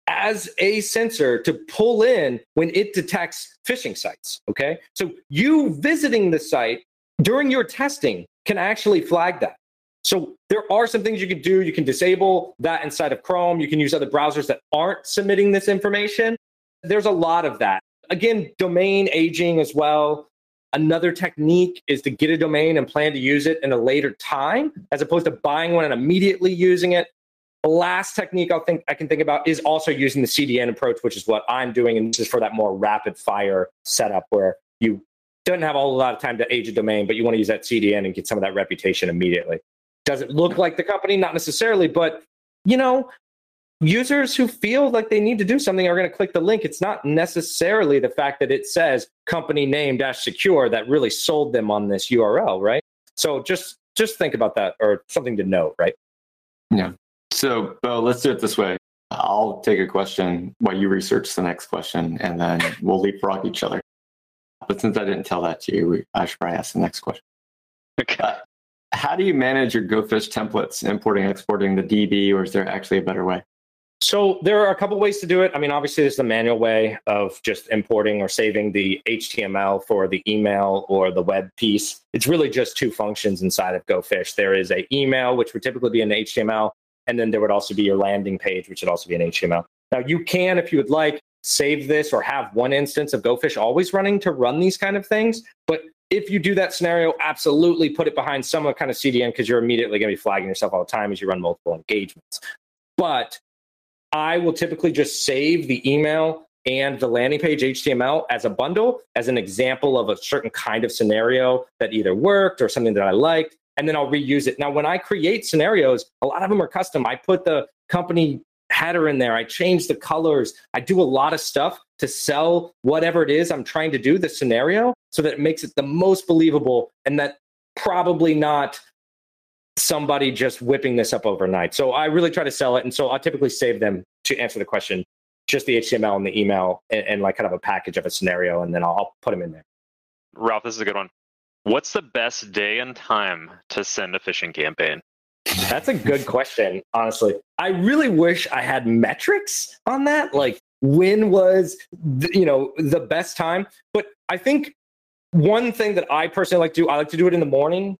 as a sensor to pull in when it detects phishing sites. Okay. So you visiting the site during your testing can actually flag that. So there are some things you can do. You can disable that inside of Chrome. You can use other browsers that aren't submitting this information. There's a lot of that. Again, domain aging as well. Another technique is to get a domain and plan to use it in a later time, as opposed to buying one and immediately using it. The last technique I'll think I can think about is also using the CDN approach, which is what I'm doing, and this is for that more rapid fire setup where you don't have a lot of time to age a domain, but you want to use that CDN and get some of that reputation immediately. Does it look like the company? Not necessarily, but you know, users who feel like they need to do something are going to click the link. It's not necessarily the fact that it says company name dash secure that really sold them on this URL, right? So just just think about that or something to note, right? Yeah. So, Bo, let's do it this way. I'll take a question while you research the next question, and then we'll leapfrog each other. But since I didn't tell that to you, I should probably ask the next question. Okay. Uh, how do you manage your GoFish templates, importing, exporting the DB, or is there actually a better way? So there are a couple ways to do it. I mean, obviously, there's the manual way of just importing or saving the HTML for the email or the web piece. It's really just two functions inside of GoPhish. There is a email, which would typically be an HTML, and then there would also be your landing page, which would also be an HTML. Now, you can, if you would like, save this or have one instance of GoPhish always running to run these kind of things. But if you do that scenario, absolutely put it behind some kind of CDN because you're immediately going to be flagging yourself all the time as you run multiple engagements. But I will typically just save the email and the landing page HTML as a bundle as an example of a certain kind of scenario that either worked or something that I liked. And then I'll reuse it. Now, when I create scenarios, a lot of them are custom. I put the company header in there. I change the colors. I do a lot of stuff to sell whatever it is I'm trying to do, the scenario, so that it makes it the most believable and that probably not somebody just whipping this up overnight. So I really try to sell it. And so I typically save them to answer the question, just the HTML and the email and, and like kind of a package of a scenario, and then I'll, I'll put them in there. Ralph, this is a good one. What's the best day and time to send a phishing campaign? That's a good question, honestly. I really wish I had metrics on that. Like when was the, you know the best time? But I think one thing that I personally like to do, I like to do it in the morning.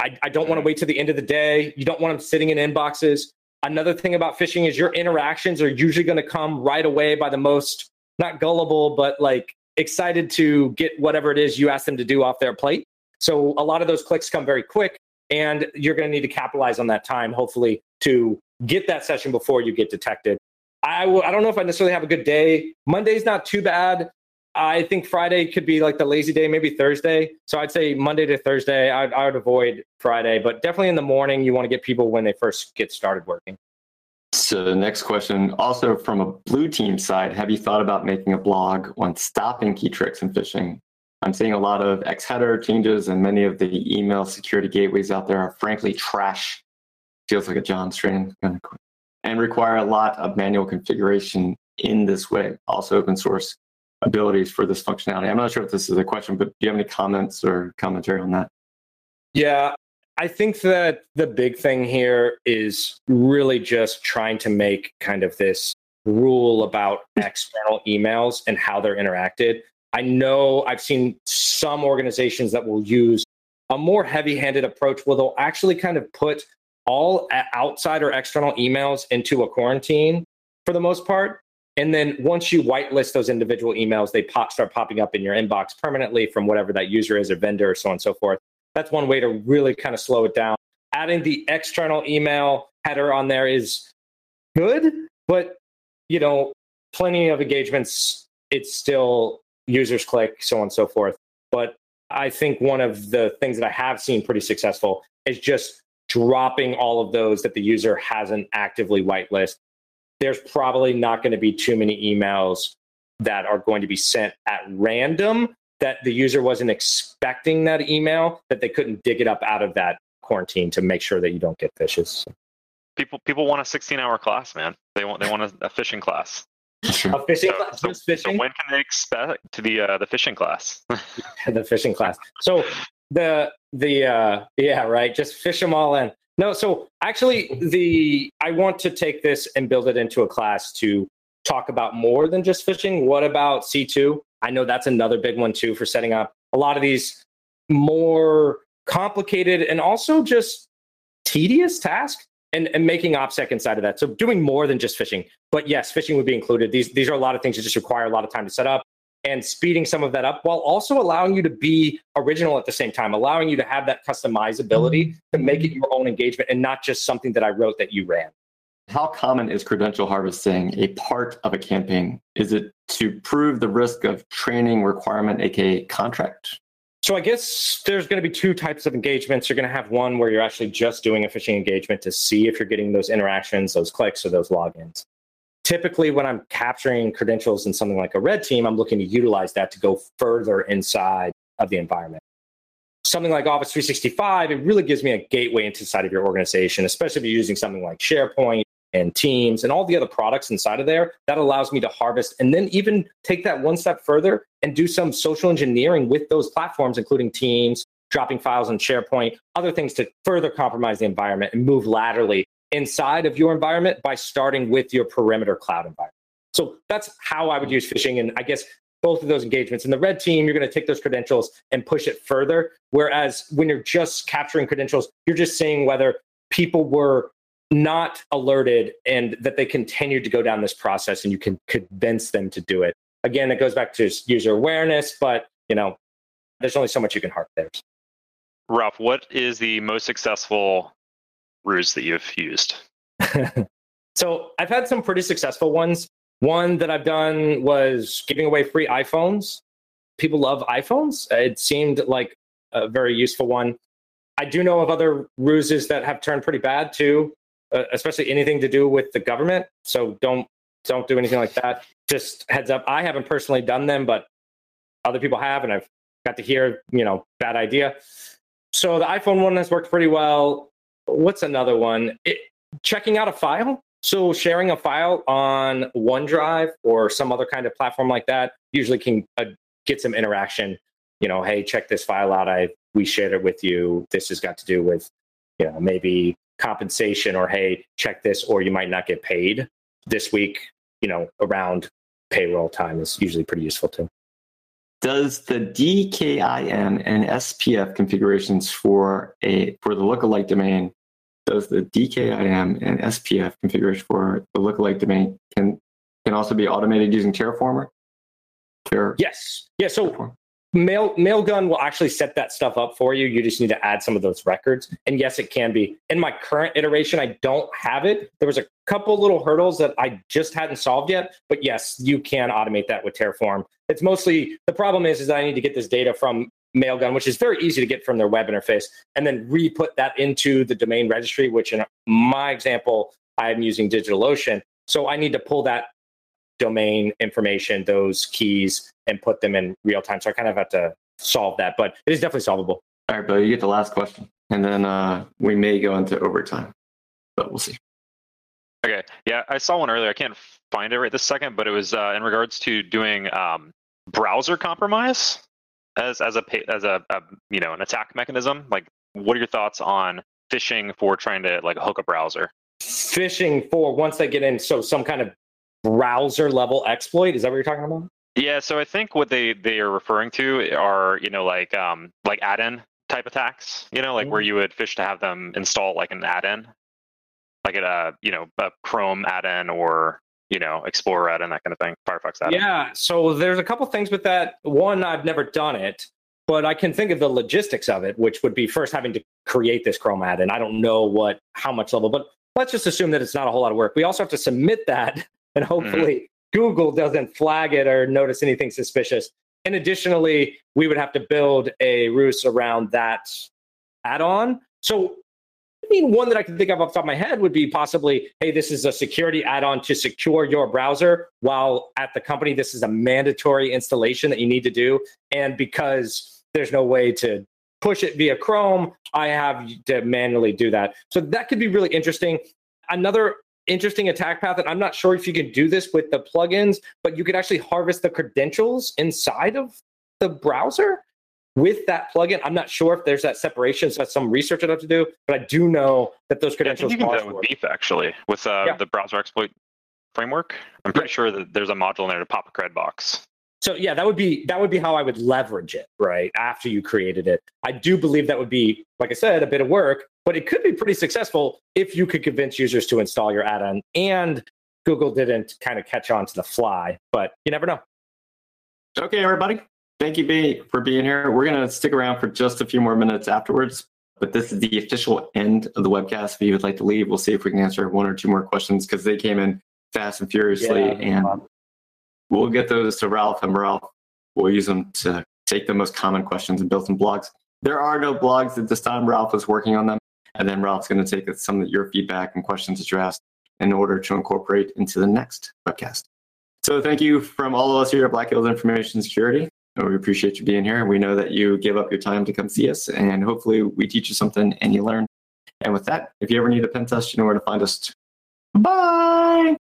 I, I don't want to mm-hmm. wait to the end of the day. You don't want them sitting in inboxes. Another thing about phishing is your interactions are usually going to come right away by the most not gullible, but like excited to get whatever it is you ask them to do off their plate. So a lot of those clicks come very quick and you're going to need to capitalize on that time, hopefully, to get that session before you get detected. I w- I don't know if I necessarily have a good day. Monday's not too bad. I think Friday could be like the lazy day, maybe Thursday. So I'd say Monday to Thursday. I'd, I would avoid Friday, but definitely in the morning, you want to get people when they first get started working. So the next question, also from a blue team side, have you thought about making a blog on stopping key tricks in phishing? I'm seeing a lot of X header changes, and many of the email security gateways out there are frankly trash. Feels like a John Strand kind of. And require a lot of manual configuration in this way. Also, open source abilities for this functionality. I'm not sure if this is a question, but do you have any comments or commentary on that? Yeah, I think that the big thing here is really just trying to make kind of this rule about external emails and how they're interacted I know I've seen some organizations that will use a more heavy handed approach where they'll actually kind of put all outside or external emails into a quarantine for the most part. And then once you whitelist those individual emails, they pop, start popping up in your inbox permanently from whatever that user is or vendor, or so on and so forth. That's one way to really kind of slow it down. Adding the external email header on there is good, but you know, plenty of engagements, it's still users click, so on and so forth. But I think one of the things that I have seen pretty successful is just dropping all of those that the user hasn't actively whitelist. There's probably not going to be too many emails that are going to be sent at random that the user wasn't expecting that email, that they couldn't dig it up out of that quarantine to make sure that you don't get phishes. people people want a 16 hour class, man. They want they want a, a fishing class. A fishing So- class, so- just So when can they expect to the uh, the fishing class? the fishing class. So the the uh yeah, right. Just fish them all in. No, so actually the I want to take this and build it into a class to talk about more than just fishing. What about C2? I know that's another big one too for setting up a lot of these more complicated and also just tedious tasks and, and making OPSEC inside of that. So doing more than just fishing. But yes, fishing would be included. These these are a lot of things that just require a lot of time to set up and speeding some of that up while also allowing you to be original at the same time, allowing you to have that customizability mm-hmm. to make it your own engagement and not just something that I wrote that you ran. How common is credential harvesting a part of a campaign? Is it to prove the risk of training requirement, aka contract? So I guess there's going to be two types of engagements. You're going to have one where you're actually just doing a phishing engagement to see if you're getting those interactions, those clicks, or those logins. Typically, when I'm capturing credentials in something like a red team, I'm looking to utilize that to go further inside of the environment. Something like Office 365, it really gives me a gateway into inside of your organization, especially if you're using something like SharePoint and Teams and all the other products inside of there. That allows me to harvest and then even take that one step further and do some social engineering with those platforms, including Teams, dropping files on SharePoint, other things to further compromise the environment and move laterally inside of your environment by starting with your perimeter cloud environment. So that's how I would use phishing. And I guess both of those engagements. In the red team, you're going to take those credentials and push it further. Whereas when you're just capturing credentials, you're just seeing whether people were not alerted and that they continued to go down this process and you can convince them to do it. Again, it goes back to user awareness, but you know, there's only so much you can harp there. Ralph, what is the most successful ruse that you've used? so I've had some pretty successful ones. One that I've done was giving away free iPhones. People love iPhones. It seemed like a very useful one. I do know of other ruses that have turned pretty bad too, uh, especially anything to do with the government. So don't don't do anything like that. Just heads up. I haven't personally done them, but other people have, and I've got to hear, you know, bad idea. So the iPhone one has worked pretty well. What's another one? It, checking out a file. So sharing a file on OneDrive or some other kind of platform like that usually can uh, get some interaction. You know, hey, check this file out. I we shared it with you. This has got to do with, you know, maybe compensation or hey, check this, or you might not get paid this week. You know, around payroll time is usually pretty useful too. Does the DKIM and SPF configurations for a for the lookalike domain does the DKIM and SPF configuration for the lookalike domain can can also be automated using Terraformer? Terra- Yes. Yeah. So Mail Mailgun will actually set that stuff up for you. You just need to add some of those records. And yes, it can be. In my current iteration, I don't have it. There was a couple little hurdles that I just hadn't solved yet. But yes, you can automate that with Terraform. It's mostly the problem is, is that I need to get this data from Mailgun, which is very easy to get from their web interface, and then re-put that into the domain registry, which in my example, I'm using DigitalOcean. So I need to pull that domain information, those keys, and put them in real time. So I kind of have to solve that, but it is definitely solvable. All right, Bill, you get the last question, and then uh, we may go into overtime, but we'll see. Okay, yeah, I saw one earlier. I can't find it right this second, but it was uh, in regards to doing um, browser compromise as as a as a, a you know an attack mechanism. Like, what are your thoughts on phishing for trying to like hook a browser? Phishing for once they get in, so some kind of browser level exploit. Is that what you're talking about? Yeah, so I think what they they are referring to are you know like um like add-in type attacks. You know, like where you would fish to have them install like an add-in, like a you know a Chrome add-in or you know Explorer add-in that kind of thing, Firefox add-in. Yeah. So there's a couple things with that. One, I've never done it, but I can think of the logistics of it, which would be first having to create this Chrome add-in. I don't know what how much level, but let's just assume that it's not a whole lot of work. We also have to submit that, and mm-hmm. hopefully Google doesn't flag it or notice anything suspicious. And additionally, we would have to build a ruse around that add-on. So I mean, one that I can think of off the top of my head would be possibly, hey, this is a security add-on to secure your browser. While at the company, this is a mandatory installation that you need to do. And because there's no way to push it via Chrome, I have to manually do that. So that could be really interesting. another interesting attack path, and I'm not sure if you can do this with the plugins, but you could actually harvest the credentials inside of the browser with that plugin. I'm not sure if there's that separation, so that's some research I'd have to do, but I do know that those credentials I think you can do that with Beef actually, with uh, Yeah. the browser exploit framework. I'm pretty sure that there's a module in there to pop a cred box. So yeah, that would be that would be how I would leverage it, right? After you created it. I do believe that would be, like I said, a bit of work, but it could be pretty successful if you could convince users to install your add-on and Google didn't kind of catch on to the fly, but you never know. Okay, everybody. Thank you be, for being here. We're going to stick around for just a few more minutes afterwards, but this is the official end of the webcast. If you would like to leave, we'll see if we can answer one or two more questions because they came in fast and furiously, Yeah, and we'll get those to Ralph, and Ralph will use them to take the most common questions and build some blogs. There are no blogs at this time. Ralph is working on them, and then Ralph's going to take some of your feedback and questions that you asked in order to incorporate into the next webcast. So thank you from all of us here at Black Hills Information Security. We appreciate you being here. We know that you give up your time to come see us, and hopefully we teach you something and you learn. And with that, if you ever need a pen test, you know where to find us. Bye.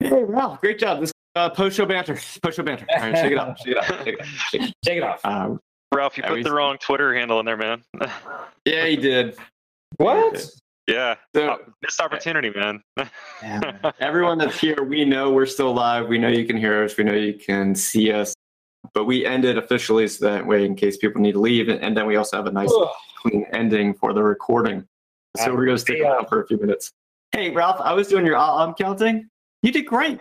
Hey, Ralph, great job. This uh, post-show banter. Post-show banter. All right, shake it off. Shake it off. Shake it off. Shake it Take it off. off. Um, Ralph, you put we- the wrong Twitter handle in there, man. yeah, he did. what? yeah, So, Oh, missed opportunity, man. everyone that's here, we know we're still live. We know you can hear us. We know you can see us. But we end it officially so that way, in case people need to leave. And then we also have a nice Ugh. clean ending for the recording. So we're going to stick around for a few minutes. Hey, Ralph, I was doing your I'm counting. You did great.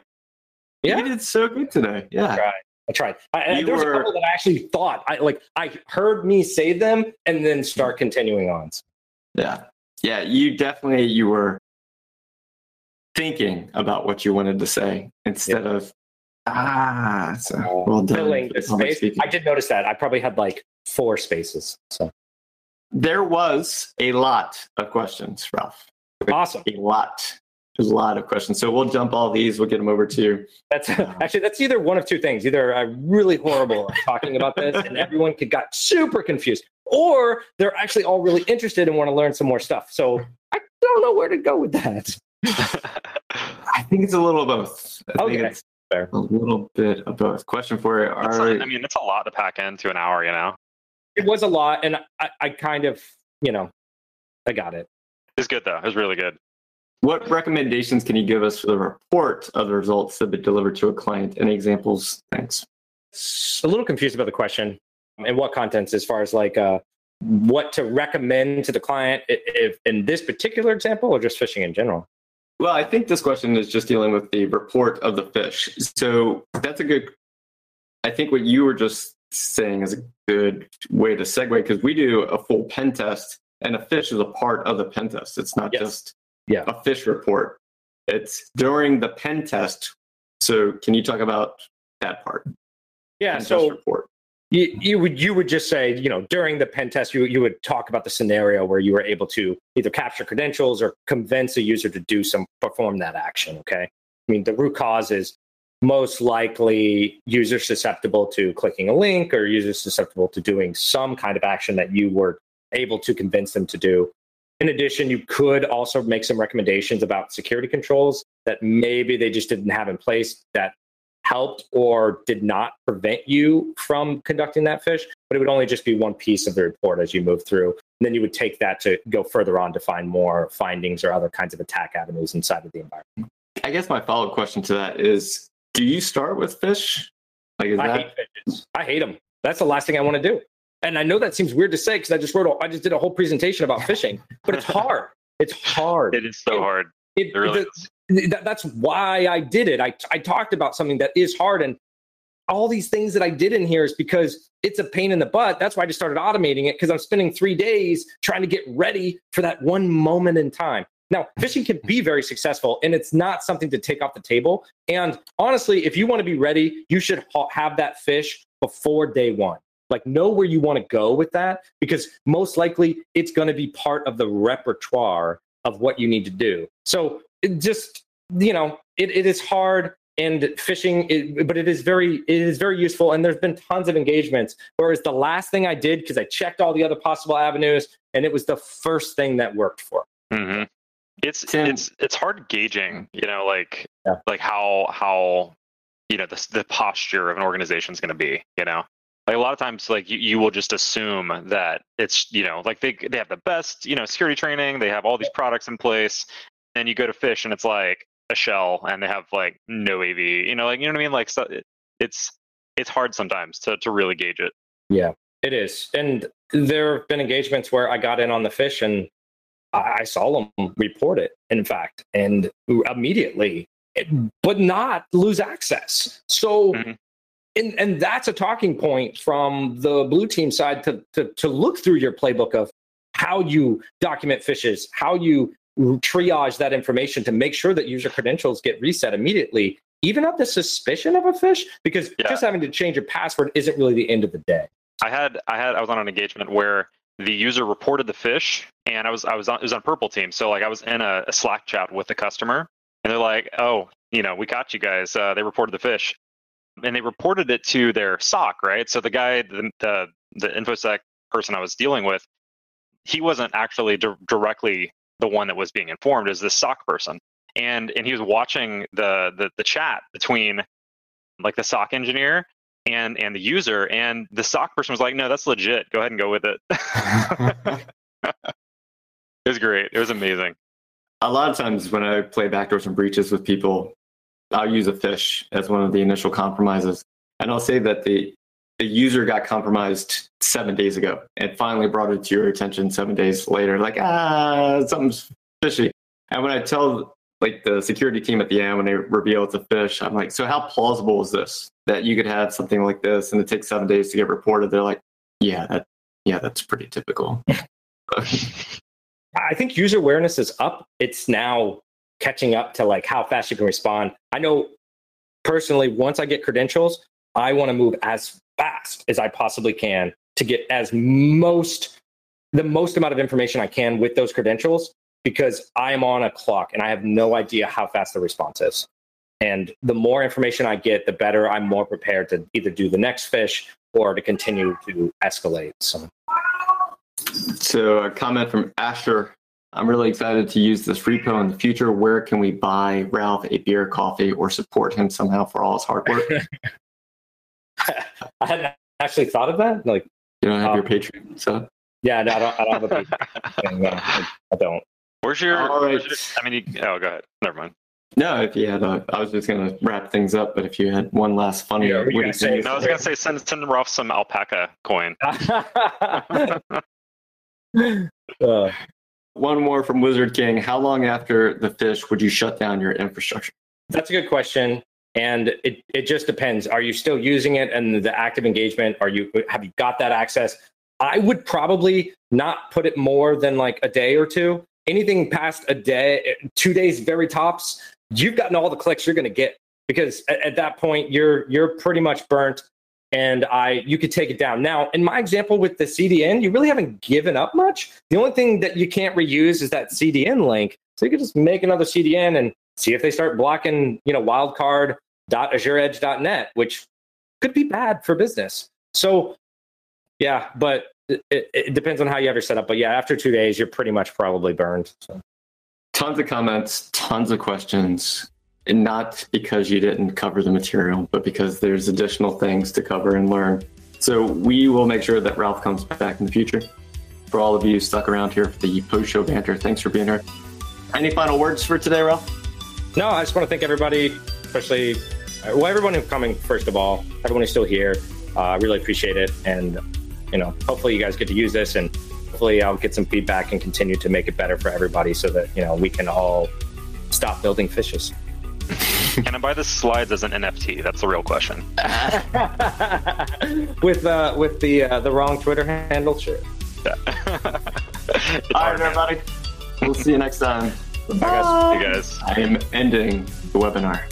Yeah. You did so good today. Yeah. Right. I tried. I, I, You there was were- a couple that I actually thought I like. I heard me say them and then start continuing on. Yeah. Yeah. You definitely, you were thinking about what you wanted to say instead of, ah, so well done. Filling the space. I did notice that. I probably had like four spaces. So There was a lot of questions, Ralph. awesome. A lot. There's a lot of questions. So we'll jump all these. We'll get them over to you. That's actually that's either one of two things. Either I'm really horrible at talking about this and everyone could got super confused, or they're actually all really interested and want to learn some more stuff. So I don't know where to go with that. I think it's a little of both. I think Okay, it's fair. a little bit of both. Question for you. Are, like- I mean, it's a lot to pack into an hour, you know. It was a lot, and I, I kind of, you know, I got it. It's good though. It was really good. what recommendations can you give us for the report of the results that be delivered to a client? Any examples? Thanks. a little confused about the question and what contents as far as like uh, what to recommend to the client i- if in this particular example or just fishing in general Well, I think this question is just dealing with the report of the fish. So that's a good. I think what you were just saying is a good way to segue because we do a full pen test, and a fish is a part of the pen test. It's not Yes. just Yeah. a fish report. It's during the pen test. So can you talk about that part? yeah Pen so report. You, you would you would just say you know during the pen test you, you would talk about the scenario where you were able to either capture credentials or convince a user to do some perform that action okay? I mean the root cause is most likely user susceptible to clicking a link or user susceptible to doing some kind of action that you were able to convince them to do. In addition you could also make some recommendations about security controls that maybe they just didn't have in place that helped or did not prevent you from conducting that fish, but it would only just be one piece of the report as you move through. And then you would take that to go further on to find more findings or other kinds of attack avenues inside of the environment. I guess my follow up question to that is: Do you start with fish? Like is I that hate fishes. I hate them. That's the last thing I want to do. And I know that seems weird to say because I just wrote, a, I just did a whole presentation about fishing, but it's hard. It's hard. It is so hard. It- really the- that's why I did it. I, I talked about something that is hard and all these things that I did in here is because it's a pain in the butt. That's why I just started automating it because I'm spending three days trying to get ready for that one moment in time. Now, fishing can be very successful and it's not something to take off the table. And honestly, if you want to be ready, you should ha- have that fish before day one. Like, know where you want to go with that because most likely it's going to be part of the repertoire of what you need to do. So, it just, you know, it, it is hard and fishing it, but it is very it is very useful and there's been tons of engagements whereas the last thing i did because i checked all the other possible avenues and it was the first thing that worked for hmm it's Tim- it's it's hard gauging, you know, like Yeah. like how how you know the the posture of an organization is going to be, you know. Like a lot of times, like you, you will just assume that it's you know like they they have the best you know security training, they have all these products in place, and you go to fish and it's like a shell and they have like no AV, you know, like you know what I mean? Like so it's it's hard sometimes to to really gauge it. Yeah, it is. And there have been engagements where I got in on the fish and I, I saw them report it, in fact, and immediately, but not lose access. So, Mhm. And, and that's a talking point from the blue team side to, to, to look through your playbook of how you document phishes, how you triage that information to make sure that user credentials get reset immediately, even at the suspicion of a phish, because Yeah. just having to change a password isn't really the end of the day. I had I had I was on an engagement where the user reported the phish and I was I was on it was on purple team. So like I was in a, a Slack chat with the customer and they're like, Oh, you know, we got you guys. Uh, they reported the phish. And they reported it to their SOC, right? So the guy, the the, the infosec person I was dealing with, he wasn't actually di- directly the one that was being informed as the SOC person. And and he was watching the the, the chat between like the SOC engineer and and the user and the SOC person was like, no, that's legit. Go ahead and go with it. it was great. It was amazing. a lot of times when I play backdoors and breaches with people, I'll use a phish as one of the initial compromises. And I'll say that the, the user got compromised seven days ago and finally brought it to your attention seven days later, like, ah, something's fishy. And when I tell like the security team at the end, when they reveal it's a phish, I'm like, so how plausible is this that you could have something like this and it takes seven days to get reported? They're like, yeah, that, yeah, that's pretty typical. I think user awareness is up. It's now catching up to like how fast you can respond. I know personally, once I get credentials, I want to move as fast as I possibly can to get as most the most amount of information I can with those credentials because I am on a clock and I have no idea how fast the response is. And the more information I get, the better I'm more prepared to either do the next phish or to continue to escalate. So So a comment from Asher. I'm really excited to use this repo in the future. Where can we buy Ralph a beer, coffee, or support him somehow for all his hard work? I hadn't actually thought of that. Like, you don't have your Um, Patreon, so yeah, no, I don't. I don't have a big thing. No, I I don't. Where's your? All where's your- I mean, you, oh, go ahead. Never mind. no. If you had, a, I was just gonna wrap things up, but if you had one last funny, Yeah, what you say? No, I was gonna say send send Ralph some alpaca coin. Uh, one more from Wizard King. How long after the phish would you shut down your infrastructure? that's a good question, and it it just depends. Are you still using it and the active engagement? Are you have you got that access? I would probably not put it more than like a day or two. Anything past a day, two days, very tops, you've gotten all the clicks you're to get because at, at that point you're you're pretty much burnt and I you could take it down. Now, in my example with the CDN, you really haven't given up much. The only thing that you can't reuse is that CDN link. So you could just make another CDN and see if they start blocking, you know, wildcard.azureedge.net, which could be bad for business. So yeah, but it, it, depends on how you have your setup. But yeah, after two days, you're pretty much probably burned. So. Tons of comments, tons of questions. Not because you didn't cover the material, but because there's additional things to cover and learn. So we will make sure that Ralph comes back in the future. For all of you stuck around here for the post show banter, thanks for being here. Any final words for today, Ralph? No, I just want to thank everybody, especially well, everyone who's coming. First of all, everyone who's still here. Uh, I really appreciate it, and you know, hopefully you guys get to use this, and hopefully I'll get some feedback and continue to make it better for everybody, so that you know we can all stop building phishes. Can I buy the slides as an NFT? That's the real question. with uh, with the uh, the wrong Twitter handle, sure. Yeah. It's All hard, right, man. everybody. We'll see you next time. Bye, guys. You guys. I am ending the webinar.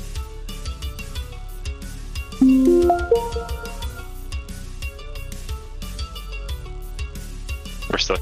We're still.